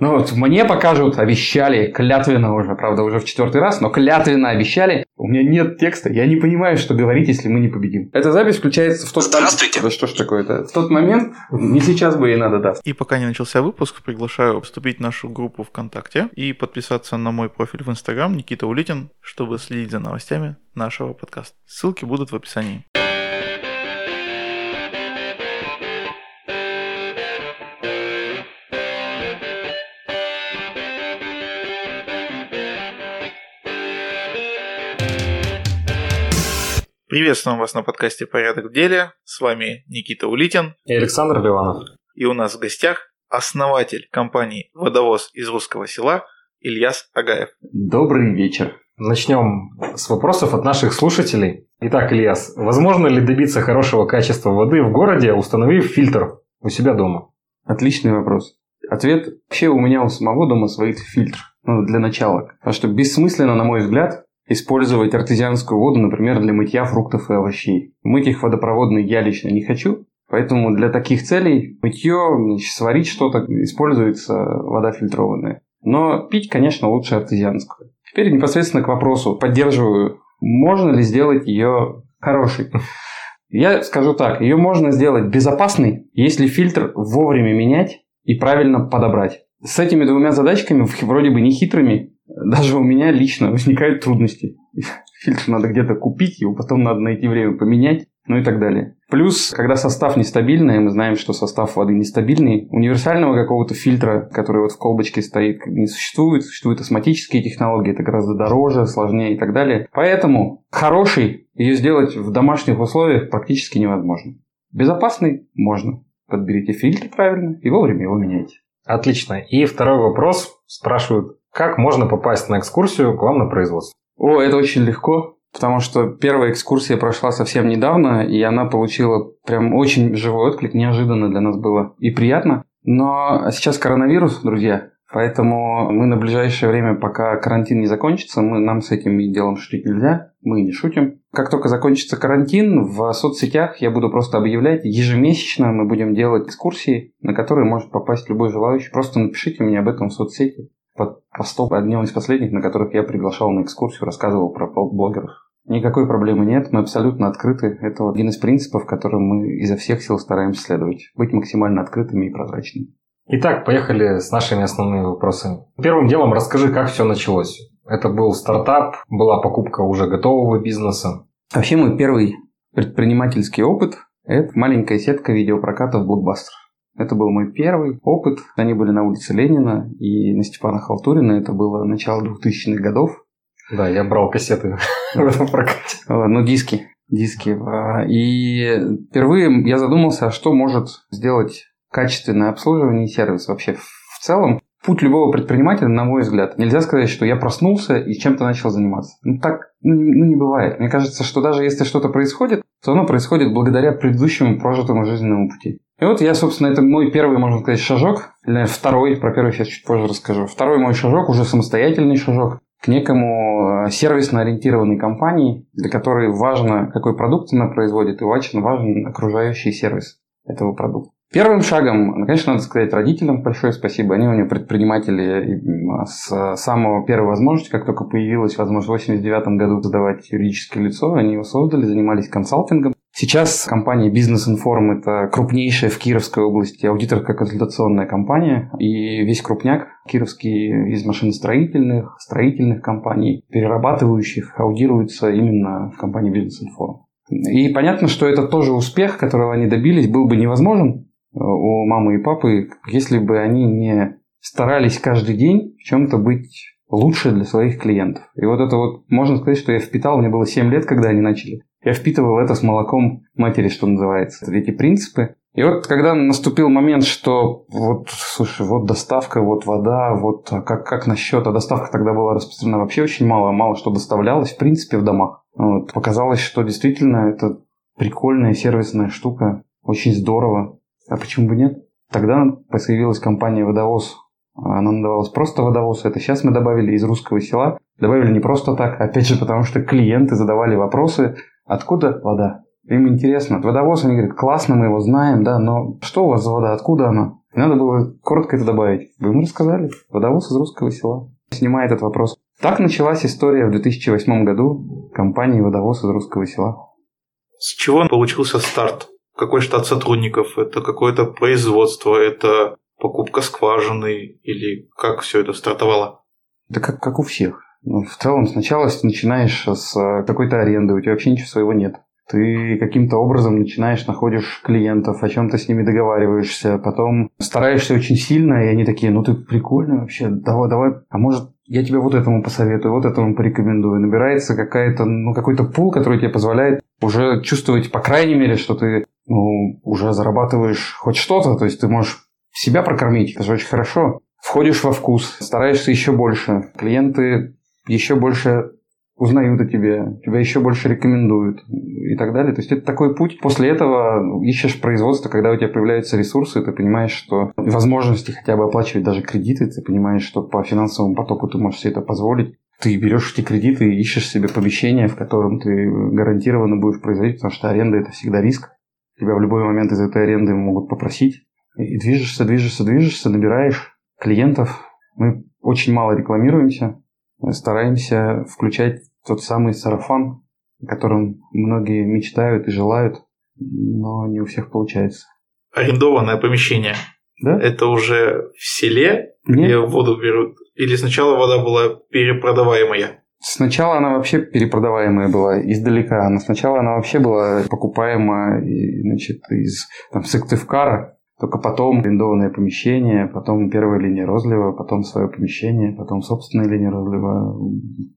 Ну вот мне покажут, обещали, клятвенно уже, правда, уже в четвертый раз, но клятвенно обещали. У меня нет текста, я не понимаю, что говорить, если мы не победим. Эта запись включается в тот Здравствуйте. Да что ж такое-то? В тот момент, не сейчас бы ей надо даст. И пока не начался выпуск, приглашаю вступить в нашу группу ВКонтакте и подписаться на мой профиль в Инстаграм Никита Улитин, чтобы следить за новостями нашего подкаста. Ссылки будут в описании. Приветствуем вас на подкасте «Порядок в деле». С вами Никита Улитин. И Александр Ливанов. И у нас в гостях основатель компании «Водовоз» из русского села Ильяс Агаев. Добрый вечер. Начнем с вопросов от наших слушателей. Итак, Ильяс, возможно ли добиться хорошего качества воды в городе, установив фильтр у себя дома? Отличный вопрос. Ответ вообще у меня у самого дома своит фильтр. Ну, для начала. Потому что бессмысленно, на мой взгляд, использовать артезианскую воду, например, для мытья фруктов и овощей. Мыть их водопроводной я лично не хочу, поэтому для таких целей мытье, значит, сварить что-то, используется вода фильтрованная. Но пить, конечно, лучше артезианскую. Теперь непосредственно к вопросу. Поддерживаю, можно ли сделать ее хорошей. Я скажу так, ее можно сделать безопасной, если фильтр вовремя менять и правильно подобрать. С этими двумя задачками, вроде бы не хитрыми, даже у меня лично возникают трудности. Фильтр надо где-то купить, его потом надо найти время поменять, ну и так далее. Плюс, когда состав нестабильный, мы знаем, что состав воды нестабильный, универсального какого-то фильтра, который вот в колбочке стоит, не существует. Существуют астматические технологии, это гораздо дороже, сложнее и так далее. Поэтому хороший ее сделать в домашних условиях практически невозможно. Безопасный можно. Подберите фильтр правильно и вовремя его меняйте. Отлично. И второй вопрос спрашивают, как можно попасть на экскурсию к вам на производство? О, это очень легко, потому что первая экскурсия прошла совсем недавно, и она получила прям очень живой отклик, неожиданно для нас было и приятно. Но сейчас коронавирус, друзья, поэтому мы на ближайшее время, пока карантин не закончится, мы, нам с этим делом шутить нельзя, мы не шутим. Как только закончится карантин, в соцсетях я буду просто объявлять, ежемесячно мы будем делать экскурсии, на которые может попасть любой желающий. Просто напишите мне об этом в соцсети под постом одним из последних, на которых я приглашал на экскурсию, рассказывал про блогеров. Никакой проблемы нет, мы абсолютно открыты. Это один из принципов, которым мы изо всех сил стараемся следовать. Быть максимально открытыми и прозрачными. Итак, поехали с нашими основными вопросами. Первым делом расскажи, как все началось. Это был стартап, была покупка уже готового бизнеса. Вообще мой первый предпринимательский опыт – это маленькая сетка видеопроката в блокбастер. Это был мой первый опыт. Они были на улице Ленина и на Степана Халтурина. Это было начало 2000-х годов. Да, я брал кассеты в этом прокате. Ну, диски. Диски. А, и впервые я задумался, а что может сделать качественное обслуживание и сервис вообще в целом. Путь любого предпринимателя, на мой взгляд, нельзя сказать, что я проснулся и чем-то начал заниматься. Ну, так ну, ну, не бывает. Мне кажется, что даже если что-то происходит, то оно происходит благодаря предыдущему прожитому жизненному пути. И вот я, собственно, это мой первый, можно сказать, шажок, или второй, про первый сейчас чуть позже расскажу. Второй мой шажок, уже самостоятельный шажок, к некому э, сервисно ориентированной компании, для которой важно, какой продукт она производит, и очень важен окружающий сервис этого продукта. Первым шагом, ну, конечно, надо сказать родителям большое спасибо. Они у меня предприниматели с самого первой возможности, как только появилась возможность в 89 году создавать юридическое лицо, они его создали, занимались консалтингом. Сейчас компания Business Inform – это крупнейшая в Кировской области аудиторская консультационная компания. И весь крупняк кировский из машиностроительных, строительных компаний, перерабатывающих, аудируется именно в компании Business Inform. И понятно, что это тоже успех, которого они добились, был бы невозможен, у мамы и папы, если бы они не старались каждый день в чем-то быть лучше для своих клиентов. И вот это вот, можно сказать, что я впитал, мне было 7 лет, когда они начали. Я впитывал это с молоком матери, что называется, эти принципы. И вот когда наступил момент, что вот, слушай, вот доставка, вот вода, вот а как, как насчет, а доставка тогда была распространена вообще очень мало, мало что доставлялось, в принципе, в домах. Вот. Показалось, что действительно это прикольная сервисная штука, очень здорово. А почему бы нет? Тогда появилась компания «Водовоз». Она называлась просто «Водовоз». Это сейчас мы добавили из русского села. Добавили не просто так, опять же, потому что клиенты задавали вопросы, откуда вода. Им интересно. Водовоз, они говорят, классно, мы его знаем, да, но что у вас за вода, откуда она? И надо было коротко это добавить. Вы ему рассказали. Водовоз из русского села. Снимая этот вопрос. Так началась история в 2008 году компании «Водовоз из русского села». С чего получился старт? Какой штат сотрудников? Это какое-то производство? Это покупка скважины? Или как все это стартовало? Да как, как у всех. Ну, в целом, сначала начинаешь с какой-то аренды, у тебя вообще ничего своего нет. Ты каким-то образом начинаешь, находишь клиентов, о чем-то с ними договариваешься, потом стараешься очень сильно, и они такие, ну ты прикольный вообще, давай, давай, а может я тебе вот этому посоветую, вот этому порекомендую. Набирается какая-то, ну, какой-то пул, который тебе позволяет уже чувствовать, по крайней мере, что ты ну, уже зарабатываешь хоть что-то, то есть ты можешь себя прокормить, это же очень хорошо. Входишь во вкус, стараешься еще больше. Клиенты еще больше узнают о тебе, тебя еще больше рекомендуют и так далее. То есть это такой путь. После этого ищешь производство, когда у тебя появляются ресурсы, ты понимаешь, что возможности хотя бы оплачивать даже кредиты, ты понимаешь, что по финансовому потоку ты можешь себе это позволить. Ты берешь эти кредиты и ищешь себе помещение, в котором ты гарантированно будешь производить, потому что аренда – это всегда риск. Тебя в любой момент из этой аренды могут попросить. И движешься, движешься, движешься, набираешь клиентов. Мы очень мало рекламируемся, стараемся включать тот самый сарафан, о котором многие мечтают и желают, но не у всех получается. Арендованное помещение. Да? Это уже в селе, Нет. где воду берут? Или сначала вода была перепродаваемая? Сначала она вообще перепродаваемая была издалека. Она сначала она вообще была покупаема значит, из там, Сыктывкара. Только потом арендованное помещение, потом первая линия розлива, потом свое помещение, потом собственная линия розлива,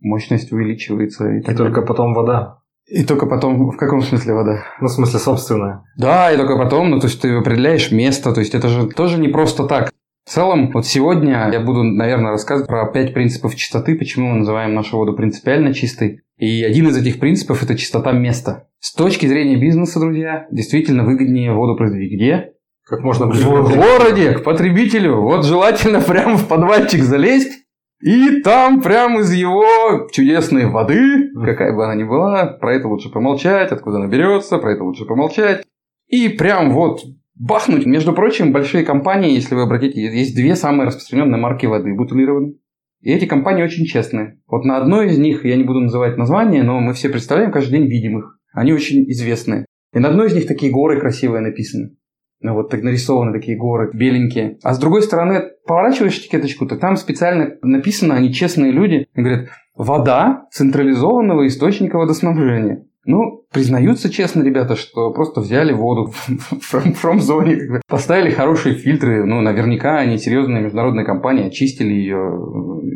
мощность увеличивается. И, И так только далее. потом вода. и только потом, в каком смысле вода? Ну, в смысле, собственная. Да, и только потом, ну, то есть ты определяешь место, то есть это же тоже не просто так. В целом, вот сегодня я буду, наверное, рассказывать про пять принципов чистоты, почему мы называем нашу воду принципиально чистой. И один из этих принципов – это чистота места. С точки зрения бизнеса, друзья, действительно выгоднее воду производить где? Как можно В городе, к потребителю. Вот желательно прямо в подвальчик залезть, и там прямо из его чудесной воды, какая бы она ни была, про это лучше помолчать, откуда она берется, про это лучше помолчать. И прям вот бахнуть. Между прочим, большие компании, если вы обратите, есть две самые распространенные марки воды бутылированной. И эти компании очень честные. Вот на одной из них, я не буду называть название, но мы все представляем, каждый день видим их. Они очень известные. И на одной из них такие горы красивые написаны. Ну, вот так нарисованы такие горы, беленькие. А с другой стороны, поворачиваешь этикеточку, так там специально написано, они честные люди, говорят, вода централизованного источника водоснабжения. Ну, признаются честно ребята, что просто взяли воду в фромзоне, поставили хорошие фильтры, ну, наверняка они серьезные международные компании, очистили ее,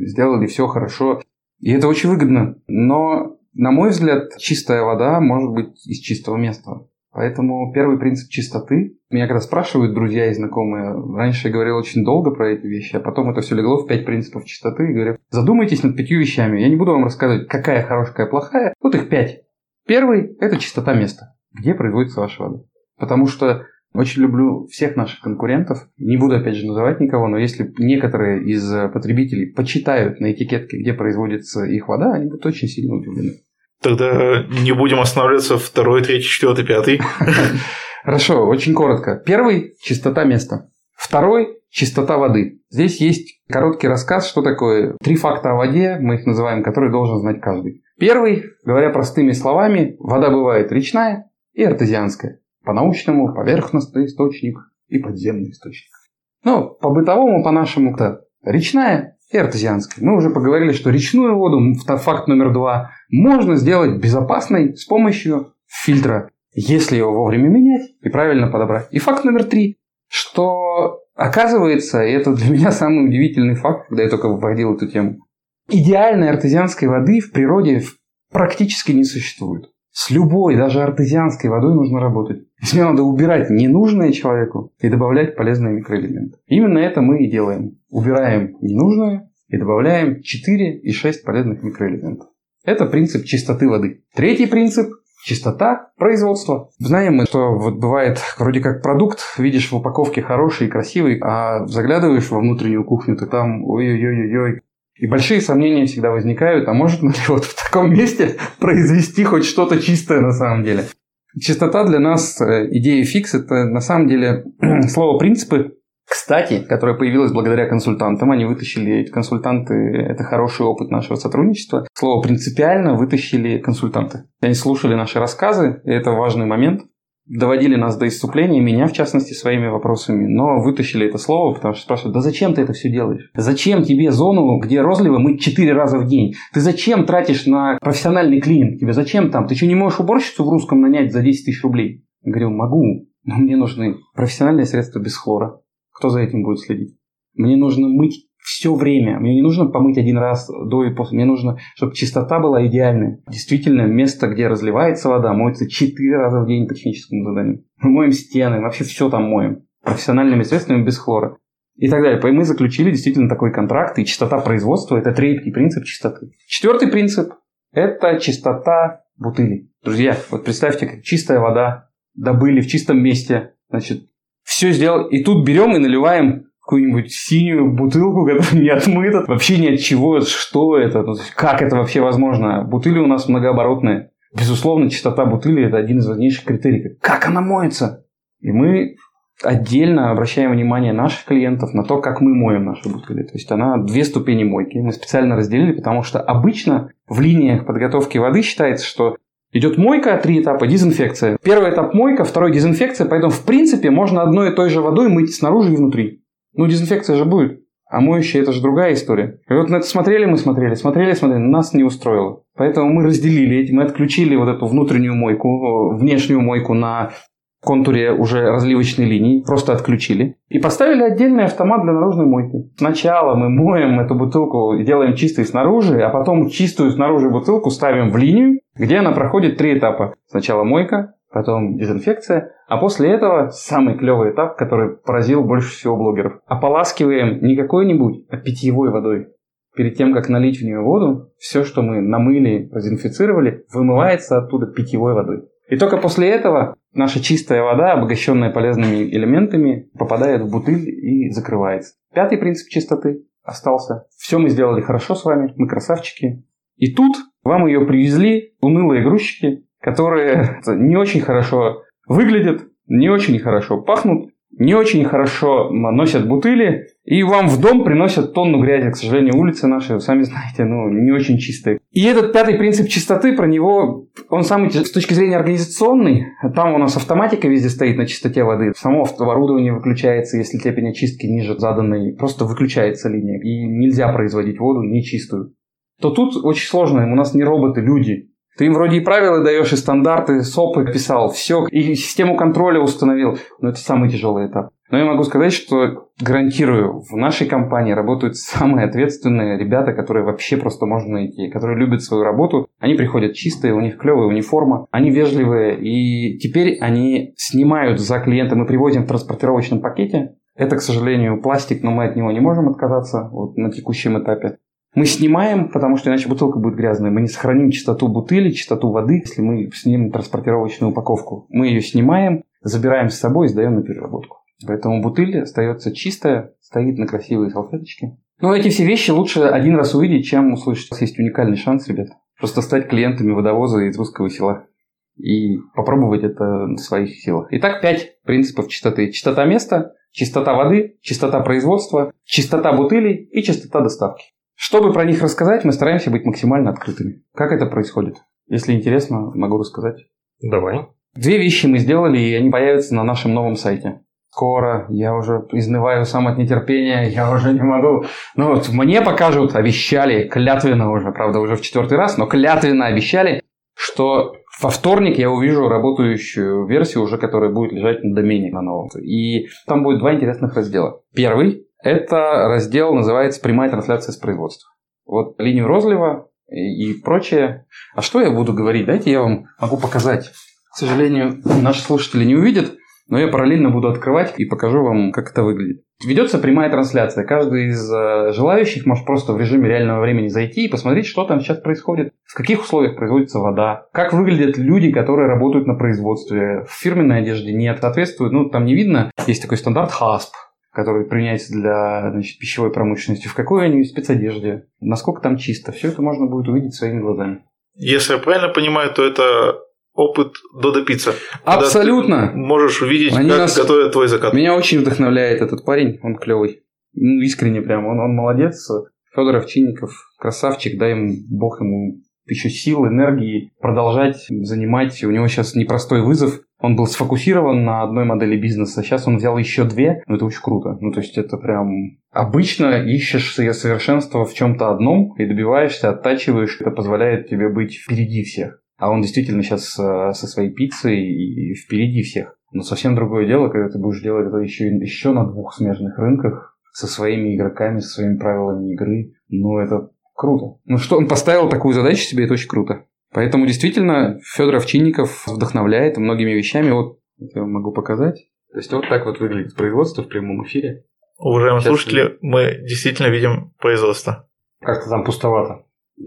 сделали все хорошо. И это очень выгодно. Но, на мой взгляд, чистая вода может быть из чистого места. Поэтому первый принцип чистоты. Меня когда спрашивают друзья и знакомые, раньше я говорил очень долго про эти вещи, а потом это все легло в пять принципов чистоты. И говорю, задумайтесь над пятью вещами. Я не буду вам рассказывать, какая хорошая, какая плохая. Вот их пять. Первый – это чистота места, где производится ваша вода. Потому что очень люблю всех наших конкурентов. Не буду, опять же, называть никого, но если некоторые из потребителей почитают на этикетке, где производится их вода, они будут очень сильно удивлены. Тогда не будем останавливаться второй, третий, четвертый, пятый. Хорошо, очень коротко. Первый – чистота места. Второй – чистота воды. Здесь есть короткий рассказ, что такое три факта о воде, мы их называем, которые должен знать каждый. Первый, говоря простыми словами, вода бывает речная и артезианская. По-научному поверхностный источник и подземный источник. Ну, по-бытовому, по-нашему, то речная и артезианская. Мы уже поговорили, что речную воду, факт номер два, можно сделать безопасной с помощью фильтра, если его вовремя менять и правильно подобрать. И факт номер три, что оказывается, и это для меня самый удивительный факт, когда я только вводил эту тему, идеальной артезианской воды в природе практически не существует. С любой, даже артезианской водой нужно работать. Если надо убирать ненужное человеку и добавлять полезные микроэлементы. Именно это мы и делаем. Убираем ненужное и добавляем 4 и 6 полезных микроэлементов. Это принцип чистоты воды. Третий принцип чистота производства. Знаем мы, что вот бывает вроде как продукт, видишь в упаковке хороший, красивый, а заглядываешь во внутреннюю кухню, ты там ой-ой-ой-ой, и большие сомнения всегда возникают, а может ли вот в таком месте произвести хоть что-то чистое на самом деле. Чистота для нас, идея фикс, это на самом деле слово принципы. кстати, которая появилась благодаря консультантам. Они вытащили, эти консультанты, это хороший опыт нашего сотрудничества. Слово «принципиально» вытащили консультанты. Они слушали наши рассказы, и это важный момент доводили нас до исступления, меня в частности, своими вопросами, но вытащили это слово, потому что спрашивают, да зачем ты это все делаешь? Зачем тебе зону, где розливы мы четыре раза в день? Ты зачем тратишь на профессиональный клининг? Тебе зачем там? Ты что, не можешь уборщицу в русском нанять за 10 тысяч рублей? Я говорю, могу, но мне нужны профессиональные средства без хлора. Кто за этим будет следить? Мне нужно мыть все время. Мне не нужно помыть один раз до и после. Мне нужно, чтобы чистота была идеальной. Действительно, место, где разливается вода, моется 4 раза в день по техническому заданию. Мы моем стены, вообще все там моем. Профессиональными средствами без хлора. И так далее. Мы заключили действительно такой контракт, и чистота производства – это третий принцип чистоты. Четвертый принцип – это чистота бутылей. Друзья, вот представьте, как чистая вода добыли в чистом месте, значит, все сделал, и тут берем и наливаем какую-нибудь синюю бутылку, которая не отмыта, вообще ни от чего, что это, ну, как это вообще возможно. Бутыли у нас многооборотные. Безусловно, чистота бутыли – это один из важнейших критериев. Как она моется? И мы отдельно обращаем внимание наших клиентов на то, как мы моем наши бутыли. То есть она две ступени мойки. Мы специально разделили, потому что обычно в линиях подготовки воды считается, что Идет мойка, три этапа, дезинфекция. Первый этап мойка, второй дезинфекция, поэтому в принципе можно одной и той же водой мыть снаружи и внутри. Ну, дезинфекция же будет. А моющая это же другая история. И вот на это смотрели мы, смотрели, смотрели, смотрели, нас не устроило. Поэтому мы разделили эти, мы отключили вот эту внутреннюю мойку, внешнюю мойку на контуре уже разливочной линии, просто отключили. И поставили отдельный автомат для наружной мойки. Сначала мы моем эту бутылку и делаем чистой снаружи, а потом чистую снаружи бутылку ставим в линию, где она проходит три этапа. Сначала мойка, потом дезинфекция, а после этого самый клевый этап, который поразил больше всего блогеров. Ополаскиваем не какой-нибудь, а питьевой водой. Перед тем, как налить в нее воду, все, что мы намыли, продезинфицировали, вымывается оттуда питьевой водой. И только после этого наша чистая вода, обогащенная полезными элементами, попадает в бутыль и закрывается. Пятый принцип чистоты остался. Все мы сделали хорошо с вами, мы красавчики. И тут вам ее привезли унылые грузчики, которые не очень хорошо выглядят, не очень хорошо пахнут, не очень хорошо носят бутыли, и вам в дом приносят тонну грязи. К сожалению, улицы наши, вы сами знаете, ну, не очень чистые. И этот пятый принцип чистоты, про него, он самый с точки зрения организационный. Там у нас автоматика везде стоит на чистоте воды. Само оборудование выключается, если степень очистки ниже заданной. Просто выключается линия. И нельзя производить воду нечистую. То тут очень сложно. У нас не роботы, люди. Ты им вроде и правила даешь, и стандарты, СОПы писал, все, и систему контроля установил. Но это самый тяжелый этап. Но я могу сказать, что гарантирую, в нашей компании работают самые ответственные ребята, которые вообще просто можно найти, которые любят свою работу. Они приходят чистые, у них клевая униформа, они вежливые, и теперь они снимают за клиента, мы привозим в транспортировочном пакете. Это, к сожалению, пластик, но мы от него не можем отказаться вот, на текущем этапе. Мы снимаем, потому что иначе бутылка будет грязной. Мы не сохраним чистоту бутыли, чистоту воды, если мы снимем транспортировочную упаковку. Мы ее снимаем, забираем с собой и сдаем на переработку. Поэтому бутыль остается чистая, стоит на красивой салфеточке. Но эти все вещи лучше один раз увидеть, чем услышать. У вас есть уникальный шанс, ребят. Просто стать клиентами водовоза из русского села. И попробовать это в своих силах. Итак, пять принципов чистоты. Чистота места, чистота воды, чистота производства, чистота бутылей и чистота доставки. Чтобы про них рассказать, мы стараемся быть максимально открытыми. Как это происходит? Если интересно, могу рассказать. Давай. Две вещи мы сделали, и они появятся на нашем новом сайте. Скоро, я уже изнываю сам от нетерпения, я уже не могу. Ну вот мне покажут, обещали, клятвенно уже, правда, уже в четвертый раз, но клятвенно обещали, что во вторник я увижу работающую версию уже, которая будет лежать на домене на новом. И там будет два интересных раздела. Первый это раздел называется «Прямая трансляция с производства». Вот линию розлива и, и прочее. А что я буду говорить? Дайте я вам могу показать. К сожалению, наши слушатели не увидят, но я параллельно буду открывать и покажу вам, как это выглядит. Ведется прямая трансляция. Каждый из э, желающих может просто в режиме реального времени зайти и посмотреть, что там сейчас происходит, в каких условиях производится вода, как выглядят люди, которые работают на производстве. В фирменной одежде нет. Соответствует, ну, там не видно, есть такой стандарт HASP, который применяется для значит, пищевой промышленности, в какой они спецодежде, насколько там чисто. Все это можно будет увидеть своими глазами. Если я правильно понимаю, то это опыт Додо Пицца. Абсолютно. Можешь увидеть, Они как нас- готовят твой закат. Меня очень вдохновляет этот парень, он клевый. Ну, искренне прям, он, он молодец. Федор Овчинников, красавчик, дай ему, бог ему еще сил, энергии продолжать занимать. У него сейчас непростой вызов. Он был сфокусирован на одной модели бизнеса. Сейчас он взял еще две. Ну, это очень круто. Ну, то есть, это прям... Обычно ищешь совершенство в чем-то одном и добиваешься, оттачиваешь. Это позволяет тебе быть впереди всех. А он действительно сейчас со своей пиццей впереди всех. Но совсем другое дело, когда ты будешь делать это еще, еще на двух смежных рынках со своими игроками, со своими правилами игры. Ну, это круто. Ну, что он поставил такую задачу себе, это очень круто. Поэтому действительно Федор Овчинников вдохновляет многими вещами. Вот я вам могу показать. То есть вот так вот выглядит производство в прямом эфире. Уважаемые Сейчас слушатели, мы действительно видим производство. Как-то там пустовато.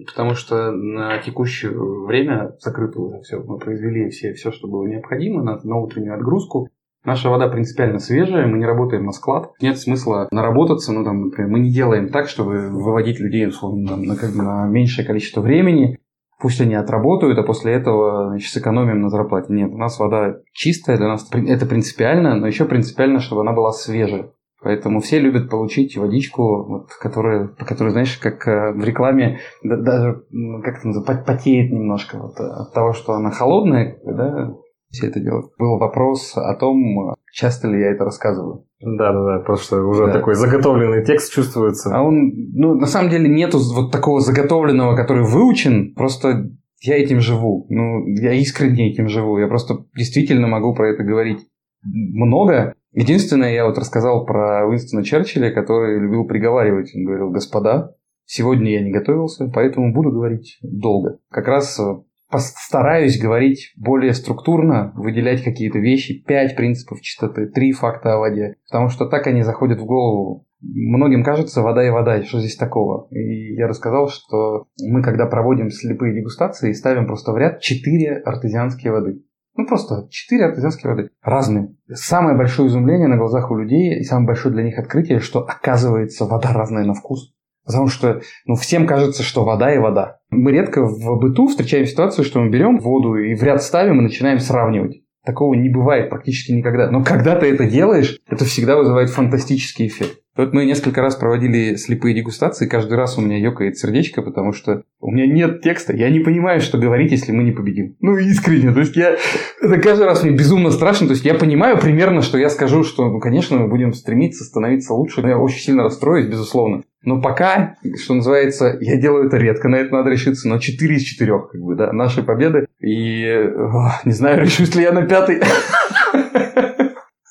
Потому что на текущее время закрыто уже все. Мы произвели все, все, что было необходимо на, на утреннюю отгрузку. Наша вода принципиально свежая, мы не работаем на склад. Нет смысла наработаться, ну, там, например, мы не делаем так, чтобы выводить людей условно, там, на, как бы на меньшее количество времени. Пусть они отработают, а после этого значит, сэкономим на зарплате. Нет, у нас вода чистая, для нас это принципиально, но еще принципиально, чтобы она была свежая. Поэтому все любят получить водичку, вот, которая, по которой, знаешь, как э, в рекламе да- даже м, как это называется, по- потеет немножко вот, э, от того, что она холодная, да, все это делают. Был вопрос о том, э, часто ли я это рассказываю. Да-да-да, просто уже Да. такой заготовленный текст чувствуется. А он, ну, на самом деле нету вот такого заготовленного, который выучен, просто я этим живу. Ну, я искренне этим живу. Я просто действительно могу про это говорить много. Единственное, я вот рассказал про Уинстона Черчилля, который любил приговаривать. Он говорил, господа, сегодня я не готовился, поэтому буду говорить долго. Как раз э, постараюсь говорить более структурно, выделять какие-то вещи, пять принципов чистоты, три факта о воде, потому что так они заходят в голову. Многим кажется, вода и вода, что здесь такого? И я рассказал, что мы, когда проводим слепые дегустации, ставим просто в ряд четыре артезианские воды. Ну, просто четыре артезианские воды. Разные. Самое большое изумление на глазах у людей и самое большое для них открытие, что оказывается вода разная на вкус. Потому что ну, всем кажется, что вода и вода. Мы редко в быту встречаем ситуацию, что мы берем воду и в ряд ставим и начинаем сравнивать. Такого не бывает практически никогда. Но когда ты это делаешь, это всегда вызывает фантастический эффект. Вот мы несколько раз проводили слепые дегустации, каждый раз у меня ёкает сердечко, потому что у меня нет текста, я не понимаю, что говорить, если мы не победим. Ну, искренне, то есть я... Это каждый раз мне безумно страшно, то есть я понимаю примерно, что я скажу, что, ну, конечно, мы будем стремиться становиться лучше, но я очень сильно расстроюсь, безусловно. Но пока, что называется, я делаю это редко, на это надо решиться, но 4 из 4, как бы, да, наши победы. И ох, не знаю, решусь ли я на пятый.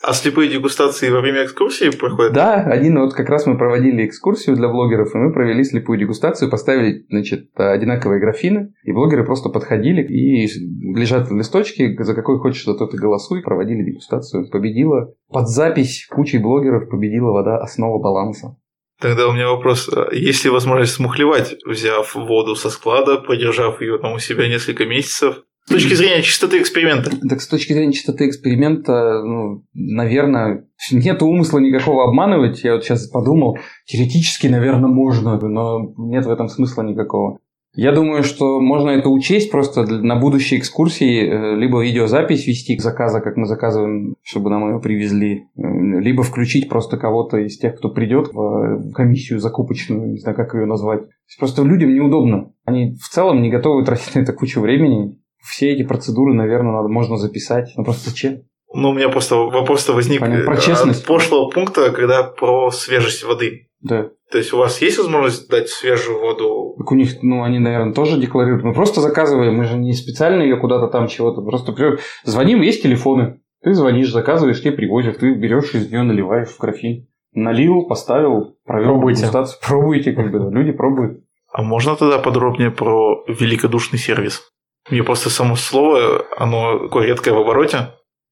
А слепые дегустации во время экскурсии проходят? Да, один вот как раз мы проводили экскурсию для блогеров, и мы провели слепую дегустацию, поставили, значит, одинаковые графины, и блогеры просто подходили, и лежат листочки, за какой хочешь, за тот и голосуй, проводили дегустацию, победила. Под запись кучей блогеров победила вода основа баланса. Тогда у меня вопрос. А Есть ли возможность смухлевать, взяв воду со склада, подержав ее там у себя несколько месяцев? С точки зрения чистоты эксперимента. Так с точки зрения чистоты эксперимента, ну, наверное, нет умысла никакого обманывать. Я вот сейчас подумал, теоретически, наверное, можно, но нет в этом смысла никакого. Я думаю, что можно это учесть просто на будущие экскурсии, э, либо видеозапись вести к заказа, как мы заказываем, чтобы нам ее привезли, э, либо включить просто кого-то из тех, кто придет в э, комиссию закупочную, не знаю, как ее назвать. Просто людям неудобно. Они в целом не готовы тратить на это кучу времени. Все эти процедуры, наверное, надо, можно записать. Ну просто зачем? Ну, у меня просто вопрос возник Понятно. Про э, честность. от прошлого пункта, когда про свежесть воды. Да. То есть у вас есть возможность дать свежую воду? Так у них, ну, они, наверное, тоже декларируют. Мы просто заказываем, мы же не специально ее куда-то там чего-то. Просто прям звоним, есть телефоны. Ты звонишь, заказываешь, тебе привозят, ты берешь из нее, наливаешь в графин. Налил, поставил, провел Пробуйте. Пробуйте, как бы, люди пробуют. А можно тогда подробнее про великодушный сервис? Мне просто само слово, оно такое редкое в обороте.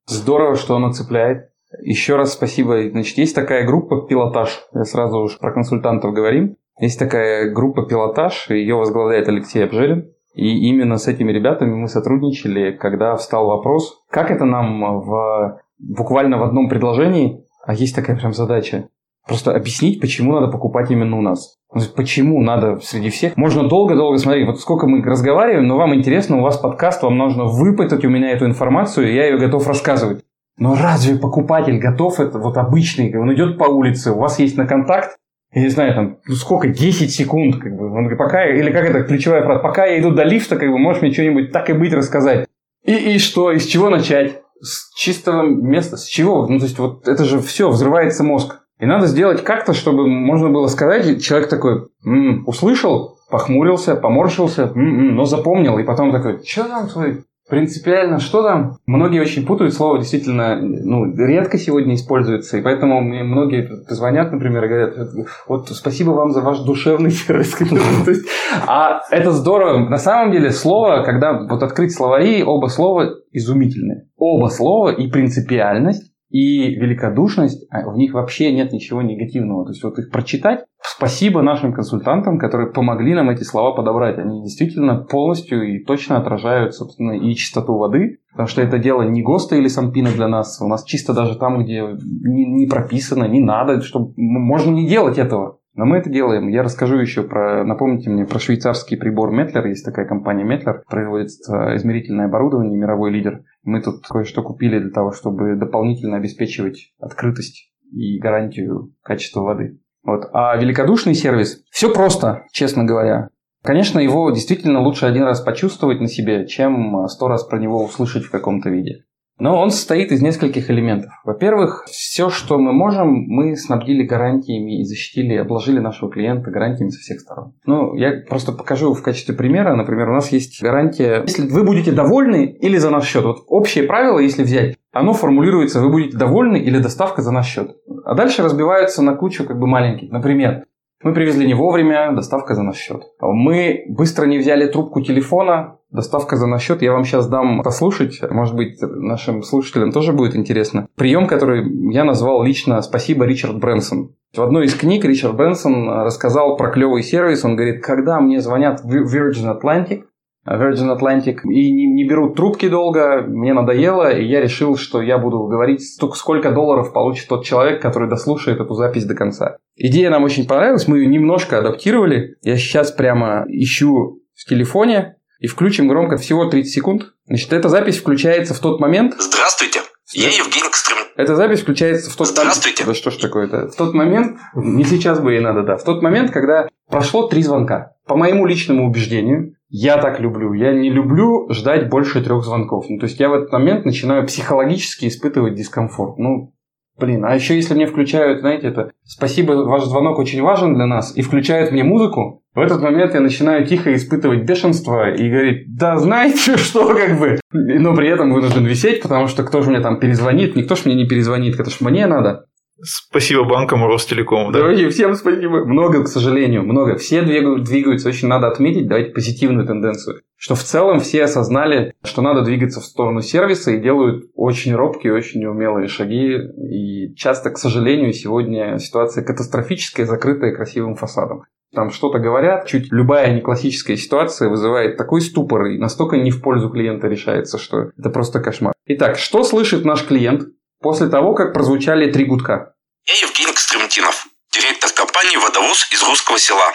Здорово, что оно цепляет. Еще раз спасибо. Значит, есть такая группа «Пилотаж». Я сразу уж про консультантов говорим. Есть такая группа «Пилотаж», ее возглавляет Алексей Обжерин. И именно с этими ребятами мы сотрудничали, когда встал вопрос, как это нам в, буквально в одном предложении, а есть такая прям задача, Просто объяснить, почему надо покупать именно у нас. Почему надо среди всех? Можно долго-долго смотреть. Вот сколько мы разговариваем, но вам интересно, у вас подкаст, вам нужно выпытать у меня эту информацию, и я ее готов рассказывать. Но разве покупатель готов это вот обычный? Он идет по улице, у вас есть на контакт, я не знаю, там, ну сколько, 10 секунд, как бы, он говорит, пока, или как это, ключевая фраза, пока я иду до лифта, как бы, можешь мне что-нибудь так и быть рассказать. И, и что, из чего начать? С чистого места, с чего? Ну, то есть, вот это же все, взрывается мозг. И надо сделать как-то, чтобы можно было сказать, человек такой, м-м, услышал, похмурился, поморщился, м-м, но запомнил, и потом такой, что там твой Принципиально, что там? Многие очень путают слово, действительно, ну, редко сегодня используется, и поэтому мне многие звонят, например, и говорят, вот спасибо вам за ваш душевный сервис. А это здорово. На самом деле слово, когда вот открыть словари, оба слова изумительные. Оба слова и принципиальность, и великодушность, а в них вообще нет ничего негативного. То есть вот их прочитать, спасибо нашим консультантам, которые помогли нам эти слова подобрать. Они действительно полностью и точно отражают, собственно, и чистоту воды, потому что это дело не ГОСТа или Сампина для нас. У нас чисто даже там, где не, не прописано, не надо, что можно не делать этого. Но мы это делаем. Я расскажу еще про, напомните мне, про швейцарский прибор Метлер. Есть такая компания Метлер, производит э, измерительное оборудование, мировой лидер. Мы тут кое-что купили для того, чтобы дополнительно обеспечивать открытость и гарантию качества воды. Вот. А великодушный сервис, все просто, честно говоря. Конечно, его действительно лучше один раз почувствовать на себе, чем сто раз про него услышать в каком-то виде. Но он состоит из нескольких элементов. Во-первых, все, что мы можем, мы снабдили гарантиями и защитили, обложили нашего клиента гарантиями со всех сторон. Ну, я просто покажу в качестве примера. Например, у нас есть гарантия, если вы будете довольны или за наш счет. Вот общее правило, если взять, оно формулируется, вы будете довольны или доставка за наш счет. А дальше разбиваются на кучу как бы маленьких. Например, мы привезли не вовремя, доставка за наш счет. Мы быстро не взяли трубку телефона, доставка за наш счет. Я вам сейчас дам послушать, может быть, нашим слушателям тоже будет интересно. Прием, который я назвал лично «Спасибо, Ричард Брэнсон». В одной из книг Ричард Брэнсон рассказал про клевый сервис. Он говорит, когда мне звонят в Virgin Atlantic, Virgin Atlantic, и не, не берут трубки долго, мне надоело, и я решил, что я буду говорить, столько, сколько долларов получит тот человек, который дослушает эту запись до конца. Идея нам очень понравилась, мы ее немножко адаптировали. Я сейчас прямо ищу в телефоне и включим громко всего 30 секунд. Значит, эта запись включается в тот момент... Здравствуйте, я Евгений Кострем. Эта запись включается в тот Здравствуйте. Да что ж такое-то? В тот момент, не сейчас бы ей надо, да, в тот момент, когда прошло три звонка. По моему личному убеждению, я так люблю. Я не люблю ждать больше трех звонков. Ну, то есть я в этот момент начинаю психологически испытывать дискомфорт. Ну, блин, а еще если мне включают, знаете, это «Спасибо, ваш звонок очень важен для нас», и включают мне музыку, в этот момент я начинаю тихо испытывать бешенство и говорить, да знаете что, как бы. Но при этом вынужден висеть, потому что кто же мне там перезвонит, никто ж мне не перезвонит, это ж мне надо. Спасибо банкам Ростелекому. Да? Давайте, всем спасибо. Много, к сожалению, много. Все двигаются. Очень надо отметить, давайте позитивную тенденцию. Что в целом все осознали, что надо двигаться в сторону сервиса и делают очень робкие, очень неумелые шаги. И часто, к сожалению, сегодня ситуация катастрофическая, закрытая красивым фасадом. Там что-то говорят, чуть любая неклассическая ситуация вызывает такой ступор и настолько не в пользу клиента решается, что это просто кошмар. Итак, что слышит наш клиент после того, как прозвучали три гудка. Я Евгений Костремтинов, директор компании «Водовоз» из русского села.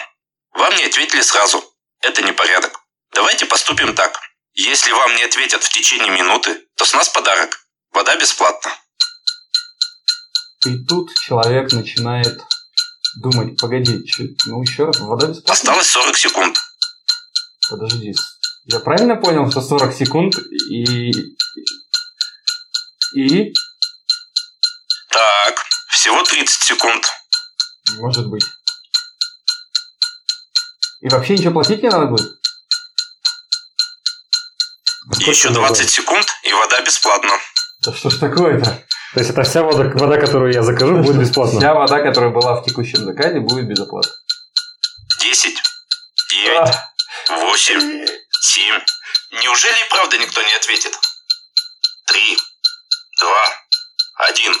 Вам не ответили сразу. Это непорядок. Давайте поступим так. Если вам не ответят в течение минуты, то с нас подарок. Вода бесплатна. И тут человек начинает думать, погоди, что, ну еще раз, вода бесплатна? Осталось 40 секунд. Подожди, я правильно понял, что 40 секунд и... И... Так, всего 30 секунд. Может быть. И вообще ничего платить не надо будет? И еще 20 секунд, и вода бесплатна. Да что ж такое-то? То есть это вся вода, вода которую я закажу, будет бесплатно? Вся вода, которая была в текущем заказе, будет безоплатно. 10, 9, 8, 7. Неужели и правда никто не ответит? 3, 2, 1.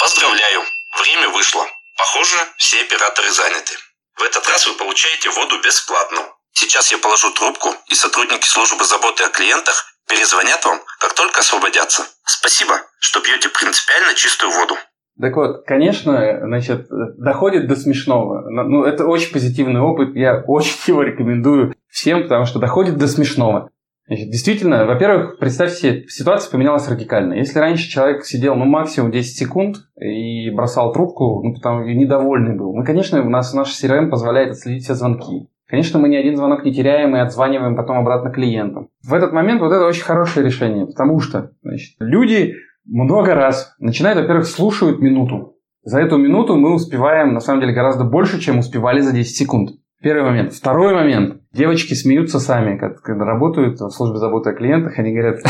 Поздравляю, время вышло. Похоже, все операторы заняты. В этот раз вы получаете воду бесплатно. Сейчас я положу трубку, и сотрудники службы заботы о клиентах перезвонят вам, как только освободятся. Спасибо, что пьете принципиально чистую воду. Так вот, конечно, значит, доходит до смешного. Ну, это очень позитивный опыт, я очень его рекомендую всем, потому что доходит до смешного. Значит, действительно, во-первых, представьте себе, ситуация поменялась радикально. Если раньше человек сидел, ну, максимум 10 секунд и бросал трубку, ну, потому что недовольный был. Мы, конечно, у нас наш CRM позволяет отследить все звонки. Конечно, мы ни один звонок не теряем и отзваниваем потом обратно клиентам. В этот момент вот это очень хорошее решение, потому что значит, люди много раз начинают, во-первых, слушают минуту. За эту минуту мы успеваем, на самом деле, гораздо больше, чем успевали за 10 секунд. Первый момент. Второй момент. Девочки смеются сами, когда работают в службе заботы о клиентах, они говорят,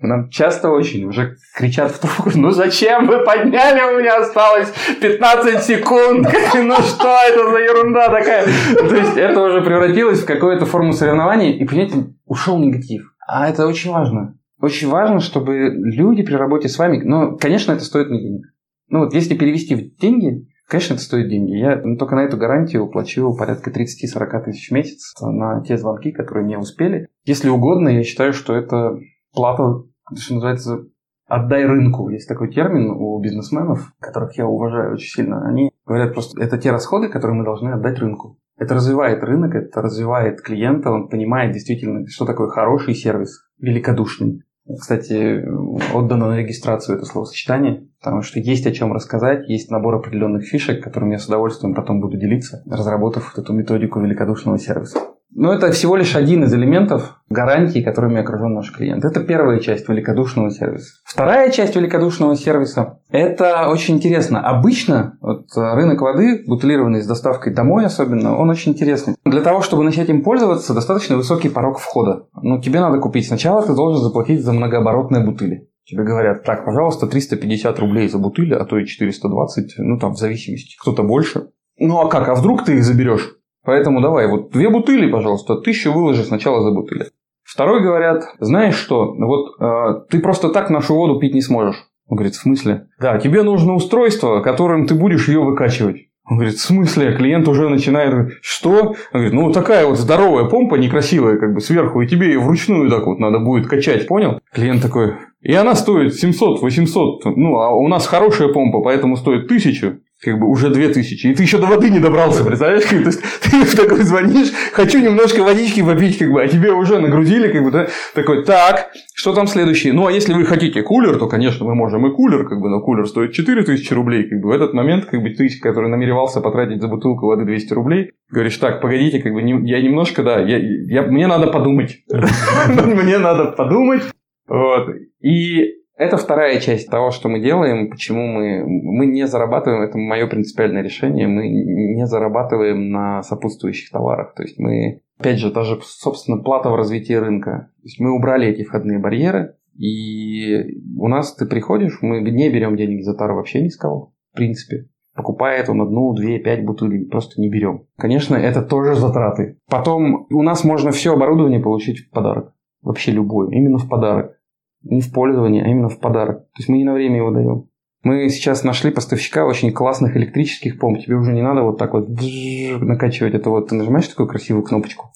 нам часто очень уже кричат в трубку, ну зачем вы подняли, у меня осталось 15 секунд, ну что это за ерунда такая? То есть это уже превратилось в какую-то форму соревнований, и, понимаете, ушел негатив. А это очень важно. Очень важно, чтобы люди при работе с вами, ну, конечно, это стоит денег. Ну, вот если перевести в деньги, конечно, это стоит деньги. Я ну, только на эту гарантию плачу порядка 30-40 тысяч в месяц на те звонки, которые не успели. Если угодно, я считаю, что это плата, что называется, отдай рынку. Есть такой термин у бизнесменов, которых я уважаю очень сильно. Они говорят просто, это те расходы, которые мы должны отдать рынку. Это развивает рынок, это развивает клиента, он понимает действительно, что такое хороший сервис, великодушный. Кстати, отдано на регистрацию это словосочетание, потому что есть о чем рассказать, есть набор определенных фишек, которыми я с удовольствием потом буду делиться, разработав эту методику великодушного сервиса. Но это всего лишь один из элементов гарантии, которыми окружен наш клиент. Это первая часть великодушного сервиса. Вторая часть великодушного сервиса – это очень интересно. Обычно вот, рынок воды, бутылированный с доставкой домой особенно, он очень интересный. Для того, чтобы начать им пользоваться, достаточно высокий порог входа. Ну, тебе надо купить. Сначала ты должен заплатить за многооборотные бутыли. Тебе говорят, так, пожалуйста, 350 рублей за бутыль, а то и 420, ну там в зависимости, кто-то больше. Ну а как, а вдруг ты их заберешь? Поэтому давай, вот две бутыли, пожалуйста, тысячу выложи сначала за бутыли. Второй говорят, знаешь что, вот э, ты просто так нашу воду пить не сможешь. Он говорит, в смысле? Да, тебе нужно устройство, которым ты будешь ее выкачивать. Он говорит, в смысле? Клиент уже начинает, что? Он говорит, ну такая вот здоровая помпа, некрасивая, как бы сверху, и тебе ее вручную так вот надо будет качать, понял? Клиент такой, и она стоит 700-800, ну а у нас хорошая помпа, поэтому стоит 1000 как бы уже 2000, и ты еще до воды не добрался, представляешь? Как, то есть, ты такой звонишь, хочу немножко водички попить, как бы, а тебе уже нагрузили, как бы, да? такой, так, что там следующее? Ну, а если вы хотите кулер, то, конечно, мы можем и кулер, как бы, но кулер стоит 4000 рублей, как бы, в этот момент, как бы, ты, который намеревался потратить за бутылку воды 200 рублей, говоришь, так, погодите, как бы, не, я немножко, да, я, я, мне надо подумать, мне надо подумать, вот, и это вторая часть того, что мы делаем, почему мы, мы не зарабатываем, это мое принципиальное решение, мы не зарабатываем на сопутствующих товарах. То есть мы, опять же, даже, собственно, плата в развитии рынка. То есть мы убрали эти входные барьеры, и у нас ты приходишь, мы не берем денег за товар вообще ни с кого, в принципе. Покупает он одну, две, пять бутылей, просто не берем. Конечно, это тоже затраты. Потом у нас можно все оборудование получить в подарок. Вообще любое, именно в подарок не в пользование, а именно в подарок. То есть мы не на время его даем. Мы сейчас нашли поставщика очень классных электрических помп. Тебе уже не надо вот так вот накачивать это вот. Ты нажимаешь такую красивую кнопочку,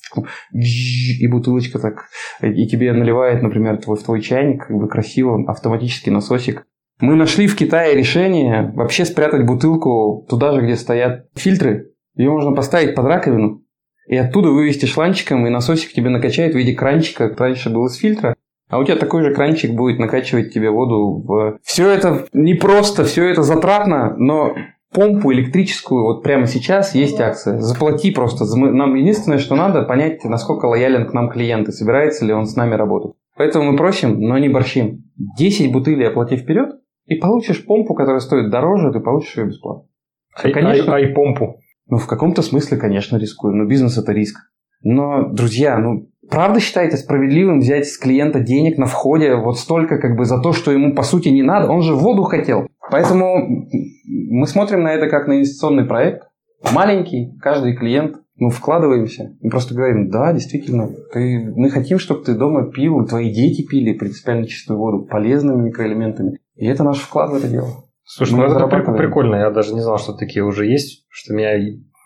и бутылочка так, и тебе наливает, например, твой, в твой чайник как бы красиво, автоматический насосик. Мы нашли в Китае решение вообще спрятать бутылку туда же, где стоят фильтры. Ее можно поставить под раковину, и оттуда вывести шланчиком, и насосик тебе накачает в виде кранчика, раньше был из фильтра. А у тебя такой же кранчик будет накачивать тебе воду в... Все это не просто, все это затратно, но помпу электрическую вот прямо сейчас есть акция. Заплати просто. Нам единственное, что надо, понять, насколько лоялен к нам клиент и собирается ли он с нами работать. Поэтому мы просим, но не борщим. 10 бутылей оплати вперед, и получишь помпу, которая стоит дороже, ты получишь ее бесплатно. Все, конечно, ай, ай, помпу. Ну, в каком-то смысле, конечно, рискую. Но бизнес – это риск. Но, друзья, ну, Правда считаете справедливым взять с клиента денег на входе вот столько как бы за то, что ему по сути не надо? Он же воду хотел. Поэтому мы смотрим на это как на инвестиционный проект. Маленький, каждый клиент, мы вкладываемся. Мы просто говорим, да, действительно, ты, мы хотим, чтобы ты дома пил, твои дети пили принципиально чистую воду, полезными микроэлементами. И это наш вклад в это дело. Слушай, мы ну это прикольно, я даже не знал, что такие уже есть, что меня,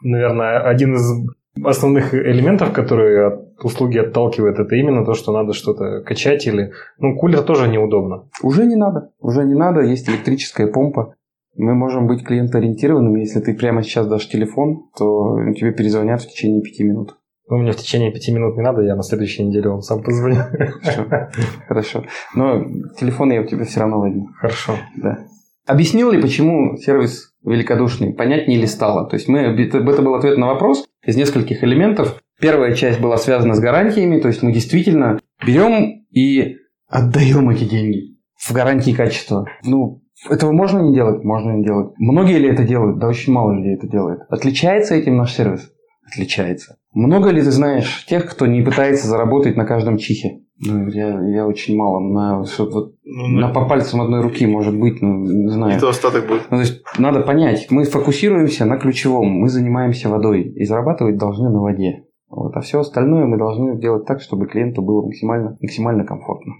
наверное, один из основных элементов, которые от услуги отталкивает, это именно то, что надо что-то качать или... Ну, кулер тоже неудобно. Уже не надо. Уже не надо. Есть электрическая помпа. Мы можем быть клиентоориентированными. Если ты прямо сейчас дашь телефон, то тебе перезвонят в течение пяти минут. Ну, мне в течение пяти минут не надо, я на следующей неделе вам сам позвоню. Хорошо. Хорошо. Но телефон я у тебя все равно возьму. Хорошо. Да. Объяснил ли, почему сервис великодушный? Понятнее ли стало? То есть мы, это был ответ на вопрос из нескольких элементов. Первая часть была связана с гарантиями, то есть мы действительно берем и отдаем эти деньги в гарантии качества. Ну, этого можно не делать? Можно не делать. Многие ли это делают? Да очень мало людей это делает. Отличается этим наш сервис? Отличается. Много ли ты знаешь тех, кто не пытается заработать на каждом чихе? Ну, я, я очень мало. На, вот, ну, на по пальцам одной руки, может быть, ну, не знаю. Это остаток будет. Ну, то есть, надо понять, мы фокусируемся на ключевом. Мы занимаемся водой и зарабатывать должны на воде. Вот, а все остальное мы должны делать так, чтобы клиенту было максимально, максимально комфортно.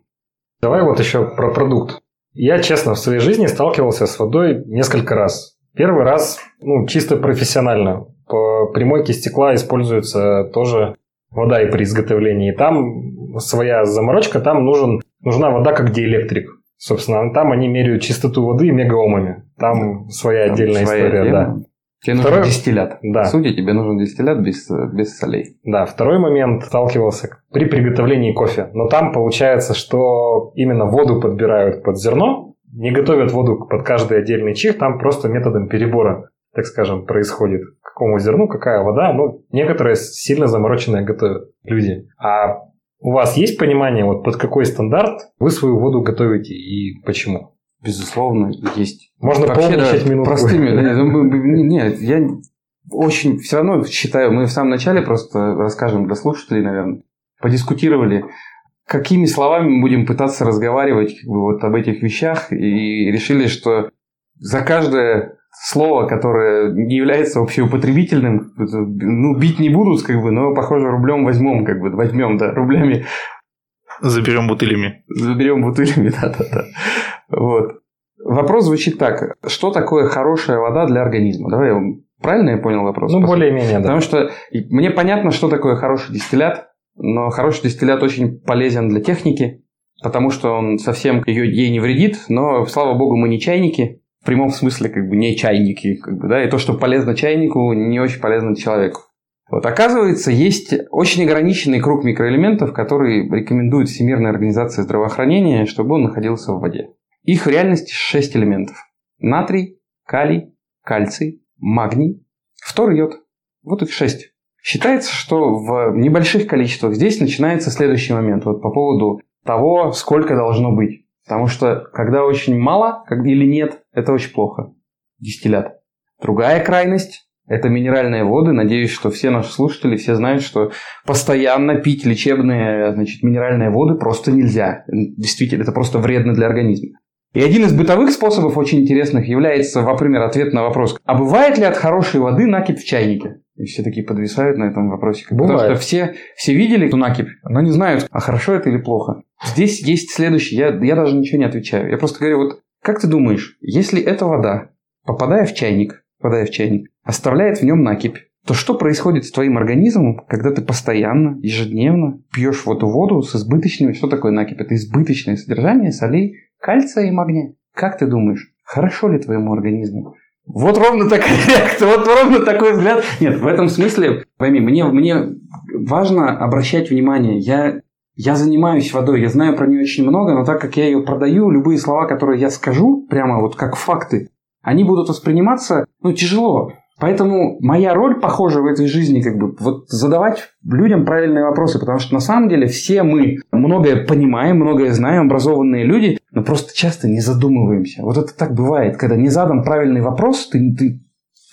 Давай вот еще про продукт. Я, честно, в своей жизни сталкивался с водой несколько раз. Первый раз, ну, чисто профессионально. По примойке стекла используется тоже вода и при изготовлении. Там своя заморочка, там нужен, нужна вода как диэлектрик. Собственно, там они меряют чистоту воды мегаомами. Там своя там отдельная своя история, тема. да. Тебе нужен Второй... дистиллят. Да. По сути, тебе нужен дистиллят без, без солей. Да, второй момент сталкивался при приготовлении кофе. Но там получается, что именно воду подбирают под зерно, не готовят воду под каждый отдельный чих, там просто методом перебора, так скажем, происходит. Какому зерну, какая вода. Ну, некоторые сильно замороченные готовят люди. А у вас есть понимание, вот под какой стандарт вы свою воду готовите и почему? Безусловно, есть. Можно Вообще, полночать да, минутку. Простыми. Нет, я очень все равно считаю, мы в самом начале просто расскажем для слушателей, наверное, подискутировали, какими словами мы будем пытаться разговаривать как бы, вот об этих вещах, и решили, что за каждое слово, которое не является общеупотребительным, ну, бить не будут, как бы, но, похоже, рублем возьмем, как бы, возьмем, да, рублями Заберем бутылями. Заберем бутылями, да-да-да. Вот. Вопрос звучит так. Что такое хорошая вода для организма? Давай я Правильно я понял вопрос? Ну, более-менее, да. Потому что мне понятно, что такое хороший дистиллят, но хороший дистиллят очень полезен для техники, потому что он совсем ее, ей не вредит, но, слава богу, мы не чайники, в прямом смысле, как бы не чайники, как бы, да, и то, что полезно чайнику, не очень полезно человеку. Вот, оказывается, есть очень ограниченный круг микроэлементов, которые рекомендует Всемирная организация здравоохранения, чтобы он находился в воде. Их в реальности 6 элементов. Натрий, калий, кальций, магний, фтор йод. Вот их 6. Считается, что в небольших количествах здесь начинается следующий момент. Вот по поводу того, сколько должно быть. Потому что когда очень мало или нет, это очень плохо. Дистиллят. Другая крайность это минеральные воды. Надеюсь, что все наши слушатели все знают, что постоянно пить лечебные значит, минеральные воды просто нельзя. Действительно, это просто вредно для организма. И один из бытовых способов очень интересных является, например, ответ на вопрос, а бывает ли от хорошей воды накипь в чайнике? И все такие подвисают на этом вопросе. Бывает. Потому что все, все видели эту накипь, но не знают, а хорошо это или плохо. Здесь есть следующее. Я, я даже ничего не отвечаю. Я просто говорю, вот как ты думаешь, если эта вода, попадая в чайник, попадая в чайник, оставляет в нем накипь, то что происходит с твоим организмом, когда ты постоянно, ежедневно пьешь вот воду с избыточными... Что такое накипь? Это избыточное содержание солей, кальция и магния. Как ты думаешь, хорошо ли твоему организму? Вот ровно такая реакция, вот ровно такой взгляд. Нет, в этом смысле, пойми, мне, мне важно обращать внимание. Я, я занимаюсь водой, я знаю про нее очень много, но так как я ее продаю, любые слова, которые я скажу, прямо вот как факты, они будут восприниматься, ну, тяжело. Поэтому моя роль, похожа в этой жизни, как бы, вот задавать людям правильные вопросы, потому что на самом деле все мы многое понимаем, многое знаем, образованные люди, но просто часто не задумываемся. Вот это так бывает, когда не задан правильный вопрос, ты, ты,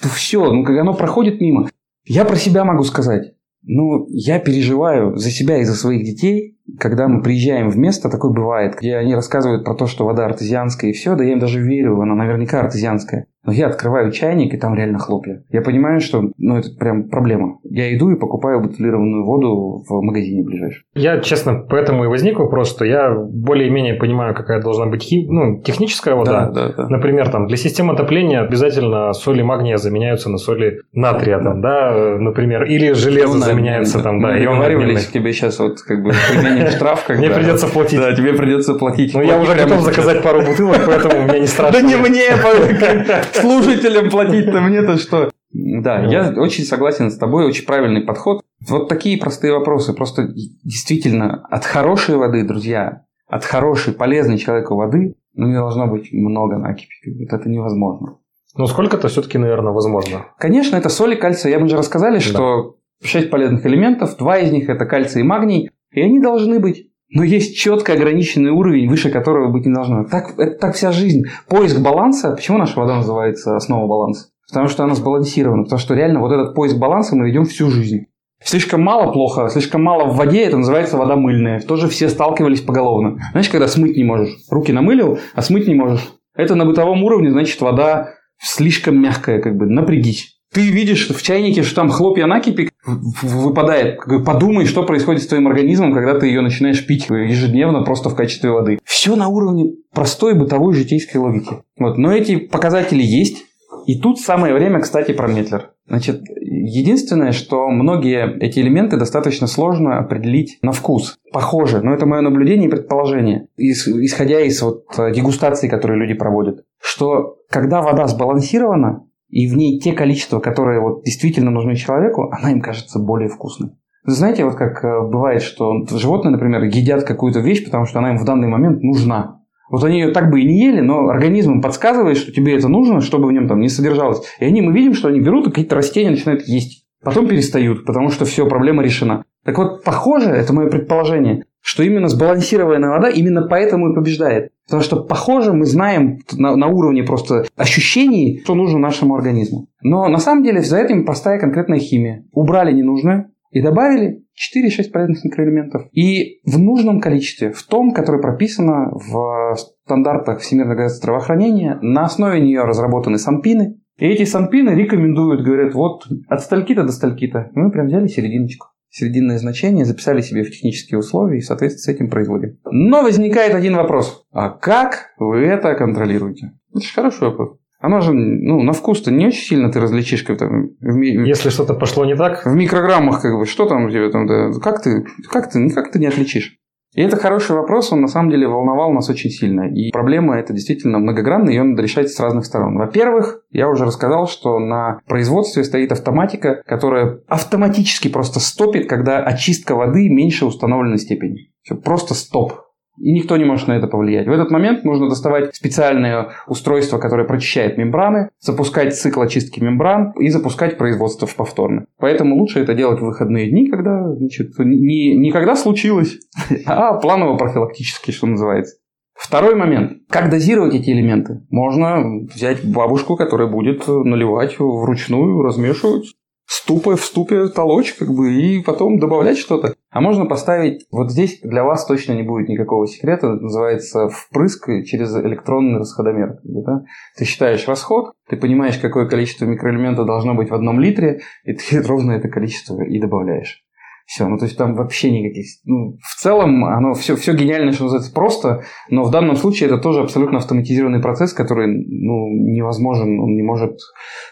ты все, ну, как оно проходит мимо. Я про себя могу сказать. Ну, я переживаю за себя и за своих детей, когда мы приезжаем в место, такое бывает, где они рассказывают про то, что вода артезианская и все, да я им даже верю, она наверняка артезианская. Но я открываю чайник, и там реально хлопья. Я понимаю, что ну, это прям проблема. Я иду и покупаю бутылированную воду в магазине ближайшем. Я, честно, поэтому и возник вопрос, что я более-менее понимаю, какая должна быть хим... ну, техническая вода. Да, да, да. Например, там, для системы отопления обязательно соли магния заменяются на соли натрия, там, да, например, или железо заменяется там, да. Мы договаривались к тебе сейчас вот как бы применение денег штраф. Когда... Мне придется платить. Да, тебе придется платить. Ну, я уже готов заказать пару бутылок, поэтому мне не страшно. Да не мне, слушателям платить-то мне-то что? Да, я очень согласен с тобой, очень правильный подход. Вот такие простые вопросы. Просто действительно от хорошей воды, друзья, от хорошей, полезной человеку воды, ну, не должно быть много накипи. Это невозможно. Ну, сколько-то все-таки, наверное, возможно. Конечно, это соли, кальций. Я мы же рассказали, да. что 6 полезных элементов, два из них это кальций и магний, и они должны быть. Но есть четко ограниченный уровень, выше которого быть не должно. Так, это так вся жизнь. Поиск баланса. Почему наша вода называется основа баланса? Потому что она сбалансирована. Потому что реально вот этот поиск баланса мы ведем всю жизнь. Слишком мало плохо, слишком мало в воде, это называется вода мыльная. Тоже все сталкивались поголовно. Знаешь, когда смыть не можешь. Руки намылил, а смыть не можешь. Это на бытовом уровне, значит, вода слишком мягкая, как бы, напрягись. Ты видишь в чайнике, что там хлопья накипи выпадает. Подумай, что происходит с твоим организмом, когда ты ее начинаешь пить ежедневно просто в качестве воды. Все на уровне простой бытовой житейской логики. Вот. Но эти показатели есть. И тут самое время, кстати, про Метлер. Значит, единственное, что многие эти элементы достаточно сложно определить на вкус. Похоже, но это мое наблюдение и предположение, исходя из вот дегустаций, которые люди проводят, что когда вода сбалансирована, и в ней те количества, которые вот действительно нужны человеку, она им кажется более вкусной. Знаете, вот как э, бывает, что животные, например, едят какую-то вещь, потому что она им в данный момент нужна. Вот они ее так бы и не ели, но организм им подсказывает, что тебе это нужно, чтобы в нем там не содержалось. И они, мы видим, что они берут и какие-то растения начинают есть. Потом перестают, потому что все, проблема решена. Так вот, похоже, это мое предположение, что именно сбалансированная вода именно поэтому и побеждает. Потому что, похоже, мы знаем на, на уровне просто ощущений, что нужно нашему организму. Но на самом деле за этим простая конкретная химия. Убрали ненужное и добавили 4-6 полезных микроэлементов. И в нужном количестве, в том, которое прописано в стандартах Всемирного организации здравоохранения, на основе нее разработаны санпины. И эти санпины рекомендуют, говорят, вот от стальки-то до стальки-то. Мы прям взяли серединочку срединное значение, записали себе в технические условия и, соответственно, с этим производим. Но возникает один вопрос. А как вы это контролируете? Это же хороший вопрос. Оно же, ну, на вкус-то не очень сильно ты различишь, как там... В, Если что-то пошло не так? В микрограммах, как бы, что там у тебя там, да, как ты, как ты, никак ты не отличишь. И это хороший вопрос, он на самом деле волновал нас очень сильно. И проблема это действительно многогранная, ее надо решать с разных сторон. Во-первых, я уже рассказал, что на производстве стоит автоматика, которая автоматически просто стопит, когда очистка воды меньше установленной степени. Все, просто стоп и никто не может на это повлиять. В этот момент нужно доставать специальное устройство, которое прочищает мембраны, запускать цикл очистки мембран и запускать производство в повторно. Поэтому лучше это делать в выходные дни, когда значит, не, не когда случилось, а планово-профилактически, что называется. Второй момент. Как дозировать эти элементы? Можно взять бабушку, которая будет наливать вручную, размешивать ступой в ступе толочь, как бы, и потом добавлять что-то. А можно поставить, вот здесь для вас точно не будет никакого секрета, называется впрыск через электронный расходомер. Да? Ты считаешь расход, ты понимаешь, какое количество микроэлемента должно быть в одном литре, и ты ровно это количество и добавляешь. Все, ну то есть там вообще никаких... Ну, в целом оно все, все гениально, что называется, просто, но в данном случае это тоже абсолютно автоматизированный процесс, который ну, невозможен, он не может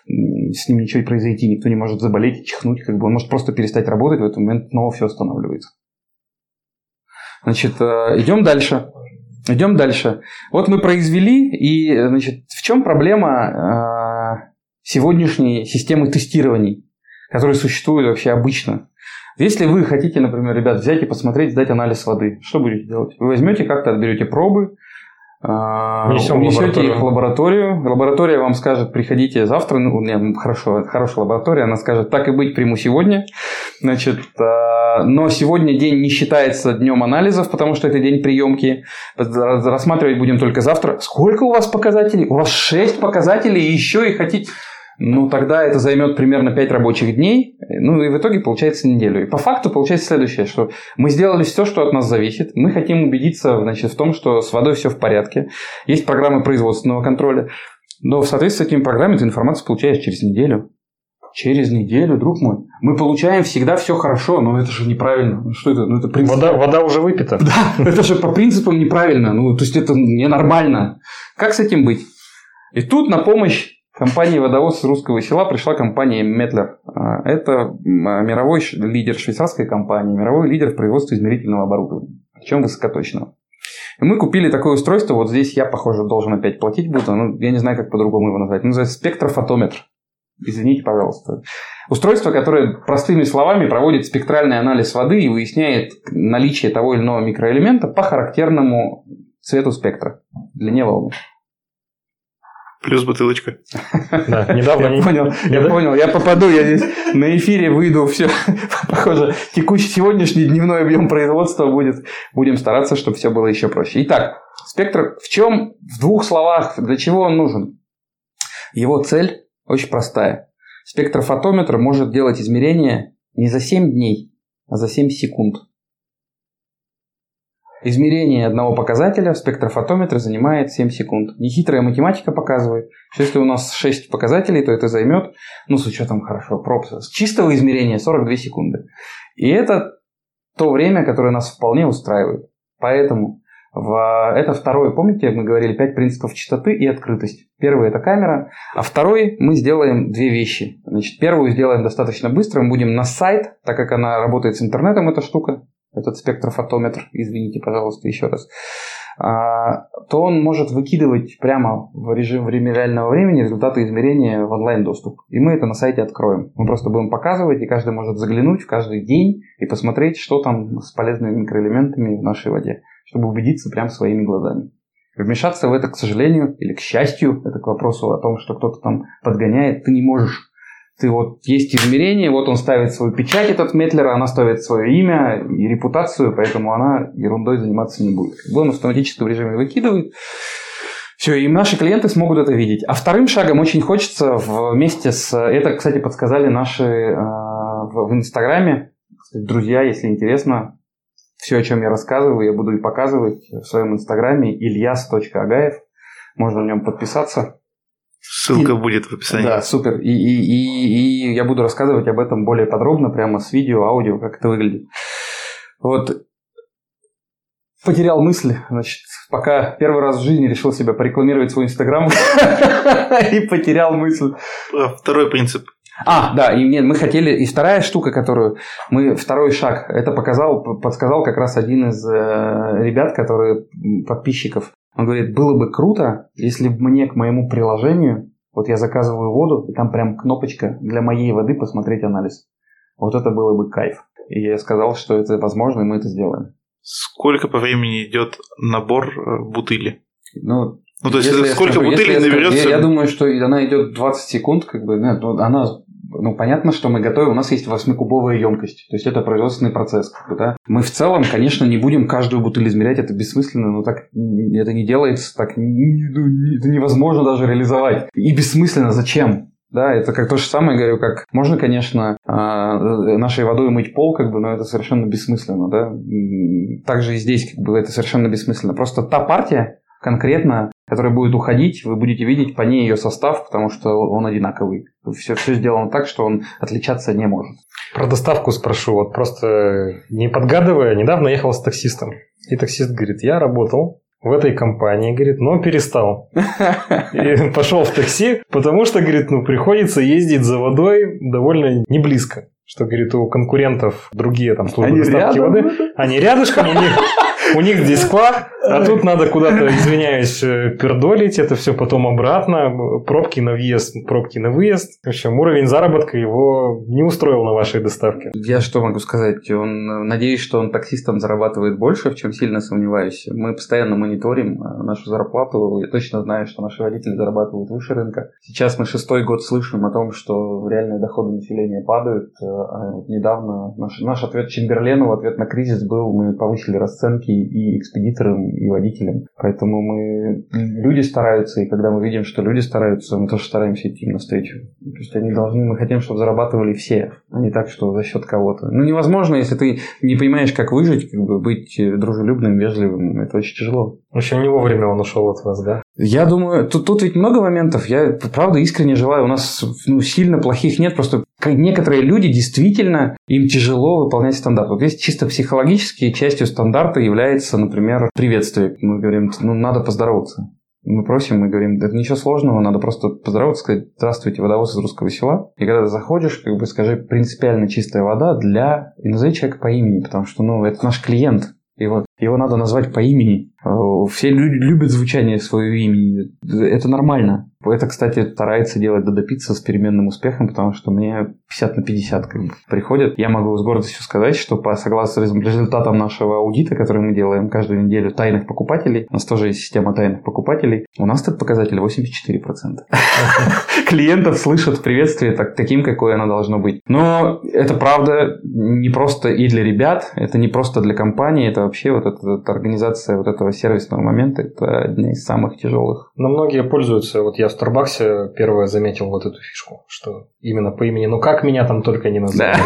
с ним ничего произойти, никто не может заболеть, чихнуть, как бы он может просто перестать работать, в этот момент снова все останавливается. Значит, э, идем дальше. Идем дальше. Вот мы произвели, и значит, в чем проблема э, сегодняшней системы тестирований, которые существуют вообще обычно? Если вы хотите, например, ребят, взять и посмотреть, сдать анализ воды, что будете делать? Вы возьмете как-то, отберете пробы, а, Внесем унесете их в лабораторию. Лаборатория вам скажет, приходите завтра. Ну, нет, хорошо, хорошая лаборатория. Она скажет, так и быть, приму сегодня. Значит, а, но сегодня день не считается днем анализов, потому что это день приемки. Рассматривать будем только завтра. Сколько у вас показателей? У вас 6 показателей, и еще и хотите ну, тогда это займет примерно 5 рабочих дней, ну, и в итоге получается неделю. И по факту получается следующее, что мы сделали все, что от нас зависит, мы хотим убедиться, значит, в том, что с водой все в порядке, есть программы производственного контроля, но в соответствии с этими программами ты информацию получаешь через неделю. Через неделю, друг мой. Мы получаем всегда все хорошо, но это же неправильно. Ну, что это? Ну, это принцип... вода, вода уже выпита. Да, это же по принципам неправильно. Ну, то есть это ненормально. Как с этим быть? И тут на помощь Компания водовоз из русского села пришла компания Метлер. Это мировой лидер швейцарской компании, мировой лидер в производстве измерительного оборудования, причем высокоточного. И мы купили такое устройство, вот здесь я, похоже, должен опять платить буду, ну, я не знаю, как по-другому его назвать. Называется спектрофотометр. Извините, пожалуйста. Устройство, которое простыми словами проводит спектральный анализ воды и выясняет наличие того или иного микроэлемента по характерному цвету спектра, длине волны. Плюс бутылочка. Да, недавно... Я понял, я понял, я попаду, я здесь на эфире выйду, все, похоже, текущий сегодняшний дневной объем производства будет, будем стараться, чтобы все было еще проще. Итак, спектр в чем, в двух словах, для чего он нужен? Его цель очень простая. Спектрофотометр может делать измерения не за 7 дней, а за 7 секунд. Измерение одного показателя в спектрофотометре занимает 7 секунд. Нехитрая математика показывает, что если у нас 6 показателей, то это займет, ну, с учетом хорошо, проб, с чистого измерения 42 секунды. И это то время, которое нас вполне устраивает. Поэтому в... это второй, помните, мы говорили 5 принципов чистоты и открытость. Первый – это камера, а второй мы сделаем две вещи. Значит, первую сделаем достаточно быстро, мы будем на сайт, так как она работает с интернетом, эта штука, этот спектрофотометр, извините, пожалуйста, еще раз, а, то он может выкидывать прямо в режим время реального времени результаты измерения в онлайн-доступ. И мы это на сайте откроем. Мы просто будем показывать, и каждый может заглянуть в каждый день и посмотреть, что там с полезными микроэлементами в нашей воде, чтобы убедиться прямо своими глазами. Вмешаться в это, к сожалению, или к счастью, это к вопросу о том, что кто-то там подгоняет, ты не можешь ты вот есть измерение, вот он ставит свою печать, этот Метлер, она ставит свое имя и репутацию, поэтому она ерундой заниматься не будет. Он автоматически в режиме выкидывает. Все, и наши клиенты смогут это видеть. А вторым шагом очень хочется вместе с... Это, кстати, подсказали наши э, в, в Инстаграме. Друзья, если интересно, все, о чем я рассказываю, я буду и показывать в своем Инстаграме ilias.агаев. Можно в нем подписаться. Ссылка и, будет в описании. Да, супер. И, и, и, и я буду рассказывать об этом более подробно, прямо с видео, аудио, как это выглядит. Вот. Потерял мысль, значит, пока первый раз в жизни решил себя порекламировать свой Инстаграм и потерял мысль. Второй принцип. А, да, и нет, мы хотели, и вторая штука, которую мы, второй шаг, это показал, подсказал как раз один из э, ребят, которые подписчиков, он говорит, было бы круто, если бы мне к моему приложению, вот я заказываю воду, и там прям кнопочка для моей воды посмотреть анализ. Вот это было бы кайф. И я сказал, что это возможно, и мы это сделаем. Сколько по времени идет набор э, бутыли? Ну, ну, то есть, сколько скажу, бутылей наберется? Я, я думаю, что она идет 20 секунд, как бы, нет, ну, она ну, понятно, что мы готовим, у нас есть 8-кубовая емкость, то есть это производственный процесс. Как бы, да? Мы в целом, конечно, не будем каждую бутыль измерять, это бессмысленно, но так это не делается, так это невозможно даже реализовать. И бессмысленно, зачем? Да, это как то же самое, говорю, как можно, конечно, а, нашей водой мыть пол, как бы, но это совершенно бессмысленно, да. Также и здесь, как бы, это совершенно бессмысленно. Просто та партия, конкретно, которая будет уходить, вы будете видеть по ней ее состав, потому что он одинаковый. Все, все сделано так, что он отличаться не может. Про доставку спрошу. Вот просто не подгадывая, недавно ехал с таксистом. И таксист говорит, я работал в этой компании, говорит, но перестал. И пошел в такси, потому что, говорит, ну, приходится ездить за водой довольно не близко. Что, говорит, у конкурентов другие там службы они доставки рядом? воды, они рядышком, у них у них здесь склад, а тут надо куда-то, извиняюсь, э, пердолить, это все потом обратно, пробки на въезд, пробки на выезд. В общем, уровень заработка его не устроил на вашей доставке. Я что могу сказать? Он, надеюсь, что он таксистом зарабатывает больше, в чем сильно сомневаюсь. Мы постоянно мониторим э, нашу зарплату. Я точно знаю, что наши водители зарабатывают выше рынка. Сейчас мы шестой год слышим о том, что реальные доходы населения падают. Э, а недавно наш, наш ответ Чемберлену в ответ на кризис был, мы повысили расценки и экспедиторам, и водителям. Поэтому мы люди стараются, и когда мы видим, что люди стараются, мы тоже стараемся идти им навстречу. То есть они должны, мы хотим, чтобы зарабатывали все, а не так, что за счет кого-то. Ну, невозможно, если ты не понимаешь, как выжить, как бы быть дружелюбным, вежливым. Это очень тяжело. В общем, не вовремя он ушел от вас, да? Я думаю, тут, тут ведь много моментов. Я, правда, искренне желаю. У нас ну, сильно плохих нет. Просто некоторые люди действительно, им тяжело выполнять стандарт. Вот здесь чисто психологически частью стандарта является, например, приветствие. Мы говорим, ну, надо поздороваться. Мы просим, мы говорим, это ничего сложного, надо просто поздороваться, сказать, здравствуйте, водовоз из русского села. И когда ты заходишь, как бы скажи, принципиально чистая вода для... И назови человека по имени, потому что, ну, это наш клиент. И вот его надо назвать по имени. Э, все люди любят звучание своего имени. Это нормально. Это, кстати, старается делать Додо Пицца с переменным успехом, потому что мне 50 на 50 как бы приходят. Я могу с гордостью сказать, что по согласно результатам нашего аудита, который мы делаем каждую неделю тайных покупателей, у нас тоже есть система тайных покупателей, у нас этот показатель 84%. Клиентов слышат приветствие так, таким, какое оно должно быть. Но это правда не просто и для ребят, это не просто для компании, это вообще вот эта, эта организация вот этого сервисного момента, это одна из самых тяжелых. Но многие пользуются, вот я в Старбаксе первое заметил вот эту фишку, что именно по имени, ну как меня там только не называли.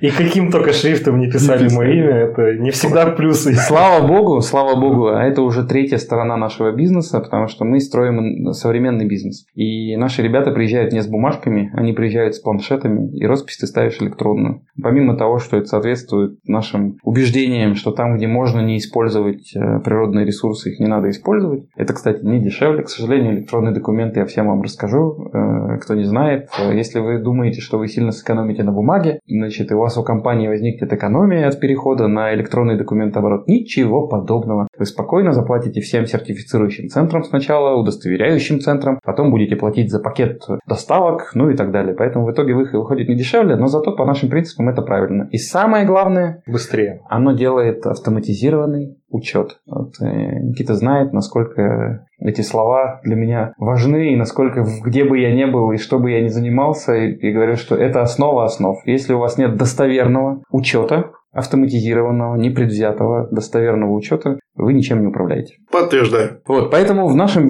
И каким только шрифтом не писали мое имя, это не всегда плюсы. Слава богу, слава богу, а это уже третья сторона нашего бизнеса, потому что мы строим современный бизнес. И наши ребята приезжают не с бумажками, они приезжают с планшетами, и роспись ты ставишь электронную. Помимо того, что это соответствует нашим убеждениям, что там, где можно не использовать э, природные ресурсы, их не надо использовать. Это, кстати, не дешевле. К сожалению, электронные документы я всем вам расскажу. Э, кто не знает, э, если вы думаете, что вы сильно сэкономите на бумаге, значит, и у вас у компании возникнет экономия от перехода на электронный документооборот, ничего подобного. Вы спокойно заплатите всем сертифицирующим центрам сначала, удостоверяющим центрам, потом будете платить за пакет доставок, ну и так далее. Поэтому в итоге выходит не дешевле, но зато по нашим принципам это правильно. И самое главное, быстрее. Оно делает автоматизированный учет. Вот, э, Никита знает, насколько эти слова для меня важны, и насколько где бы я ни был, и что бы я ни занимался, и, и говорю, что это основа основ. Если у вас нет достоверного учета, автоматизированного, непредвзятого, достоверного учета, вы ничем не управляете. Подтверждаю. Вот, поэтому в нашем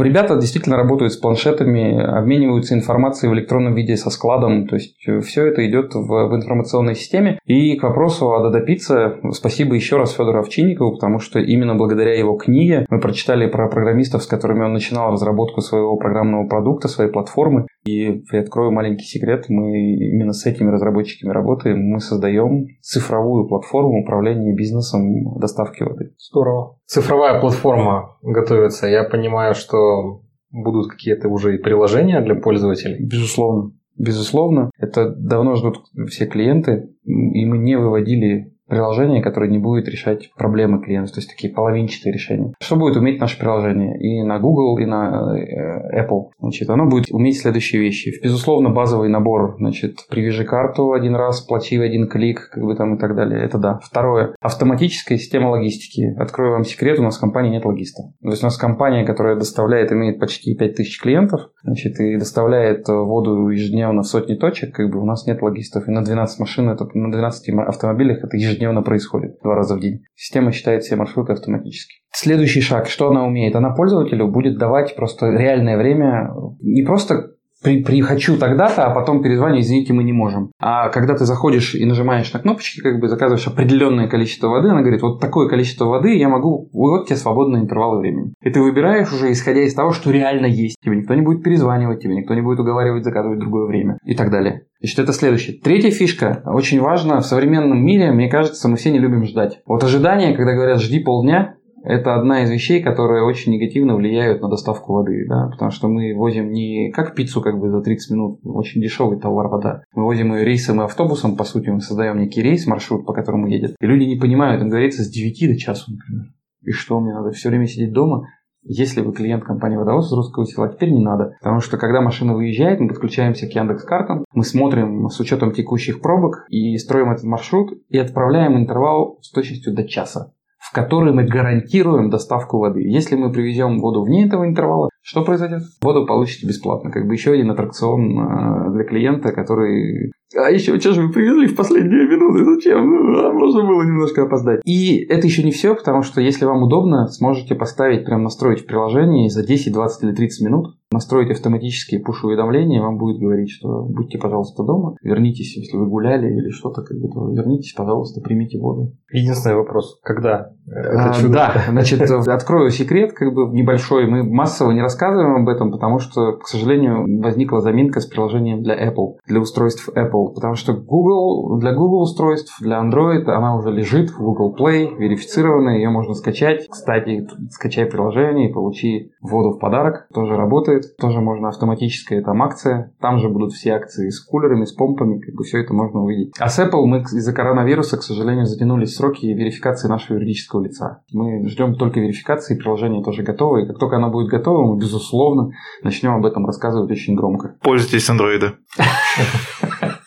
ребята действительно работают с планшетами, обмениваются информацией в электронном виде со складом, то есть э, все это идет в, в информационной системе. И к вопросу о Дада Пицца, спасибо еще раз Федору Овчинникову, потому что именно благодаря его книге мы прочитали про программистов, с которыми он начинал разработку своего программного продукта, своей платформы. И приоткрою маленький секрет, мы именно с этими разработчиками работаем, мы создаем цифровую платформу управления бизнесом доставки воды. Здорово здорово. Цифровая платформа готовится. Я понимаю, что будут какие-то уже и приложения для пользователей. Безусловно. Безусловно. Это давно ждут все клиенты, и мы не выводили приложение, которое не будет решать проблемы клиентов, то есть такие половинчатые решения. Что будет уметь наше приложение и на Google, и на э, Apple? Значит, оно будет уметь следующие вещи. Безусловно, базовый набор, значит, привяжи карту один раз, плати в один клик, как бы там и так далее. Это да. Второе. Автоматическая система логистики. Открою вам секрет, у нас в компании нет логиста. То есть у нас компания, которая доставляет, имеет почти 5000 клиентов, значит, и доставляет воду ежедневно в сотни точек, как бы у нас нет логистов. И на 12 машин, это, на 12 автомобилях это ежедневно ежедневно происходит, два раза в день. Система считает все маршруты автоматически. Следующий шаг, что она умеет? Она пользователю будет давать просто реальное время, не просто при, при хочу тогда-то, а потом перезвоню, извините, мы не можем. А когда ты заходишь и нажимаешь на кнопочки, как бы заказываешь определенное количество воды, она говорит, вот такое количество воды я могу, вот тебе свободные интервалы времени. И ты выбираешь уже исходя из того, что реально есть. Тебе никто не будет перезванивать, тебе никто не будет уговаривать заказывать другое время и так далее. Значит, это следующее. Третья фишка, очень важно, в современном мире, мне кажется, мы все не любим ждать. Вот ожидание, когда говорят «жди полдня», это одна из вещей, которые очень негативно влияют на доставку воды, да, потому что мы возим не как пиццу как бы за 30 минут, очень дешевый товар вода. Мы возим ее рейсом и автобусом, по сути, мы создаем некий рейс, маршрут, по которому едет. И люди не понимают, им говорится с 9 до часу, например. И что, мне надо все время сидеть дома? Если вы клиент компании «Водовоз» из русского села, теперь не надо. Потому что когда машина выезжает, мы подключаемся к Яндекс картам, мы смотрим с учетом текущих пробок и строим этот маршрут и отправляем интервал с точностью до часа в который мы гарантируем доставку воды. Если мы привезем воду вне этого интервала, что произойдет? Воду получите бесплатно. Как бы еще один аттракцион э, для клиента, который... А еще, что же вы привезли в последние минуты? Зачем? А можно было немножко опоздать. И это еще не все, потому что если вам удобно, сможете поставить, прям настроить в приложении за 10, 20 или 30 минут настроить автоматические пуш-уведомления, вам будет говорить, что будьте, пожалуйста, дома, вернитесь, если вы гуляли или что-то, как бы, то вернитесь, пожалуйста, примите воду. Единственный вопрос, когда это а, чудо? Да, значит, открою секрет, как бы небольшой, мы массово не рассказываем об этом, потому что, к сожалению, возникла заминка с приложением для Apple, для устройств Apple, потому что Google, для Google устройств, для Android она уже лежит в Google Play, верифицированная, ее можно скачать. Кстати, скачай приложение и получи воду в подарок, тоже работает, тоже можно автоматическая там акция, там же будут все акции с кулерами, с помпами, как бы все это можно увидеть. А с Apple мы из-за коронавируса, к сожалению, затянулись сроки верификации нашего юридического лица. Мы ждем только верификации, приложение тоже готово, и как только оно будет готово, мы, безусловно, начнем об этом рассказывать очень громко. Пользуйтесь андроида.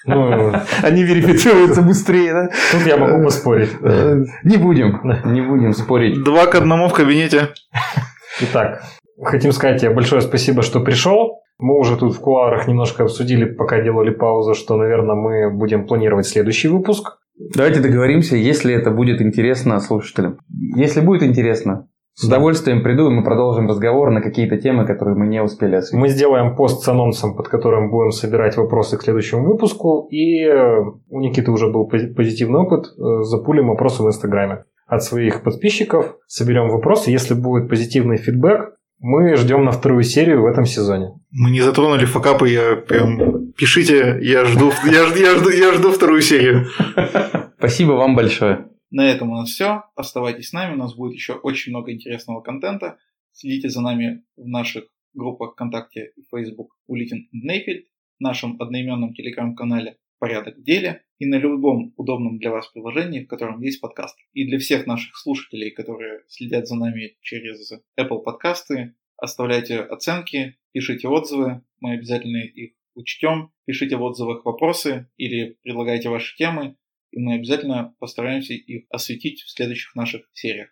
Ну, Они верифицируются быстрее, да? Тут я могу поспорить. Не будем, не будем спорить. Два к одному в кабинете. Итак, хотим сказать тебе большое спасибо, что пришел. Мы уже тут в куарах немножко обсудили, пока делали паузу, что, наверное, мы будем планировать следующий выпуск. Давайте договоримся, если это будет интересно слушателям. Если будет интересно, с удовольствием приду, и мы продолжим разговор на какие-то темы, которые мы не успели осветить. Мы сделаем пост с анонсом, под которым будем собирать вопросы к следующему выпуску. И э, у Никиты уже был позитивный опыт. Э, запулим вопросы в Инстаграме от своих подписчиков. Соберем вопросы. Если будет позитивный фидбэк, мы ждем на вторую серию в этом сезоне. Мы не затронули факапы, я прям... Пишите, я жду, я, я, жду, я жду вторую серию. Спасибо вам большое. На этом у нас все. Оставайтесь с нами, у нас будет еще очень много интересного контента. Следите за нами в наших группах ВКонтакте и Facebook Улитин Нейфельд, в нашем одноименном телеграм-канале «Порядок в деле» и на любом удобном для вас приложении, в котором есть подкаст. И для всех наших слушателей, которые следят за нами через Apple подкасты, оставляйте оценки, пишите отзывы, мы обязательно их учтем. Пишите в отзывах вопросы или предлагайте ваши темы, и мы обязательно постараемся их осветить в следующих наших сериях.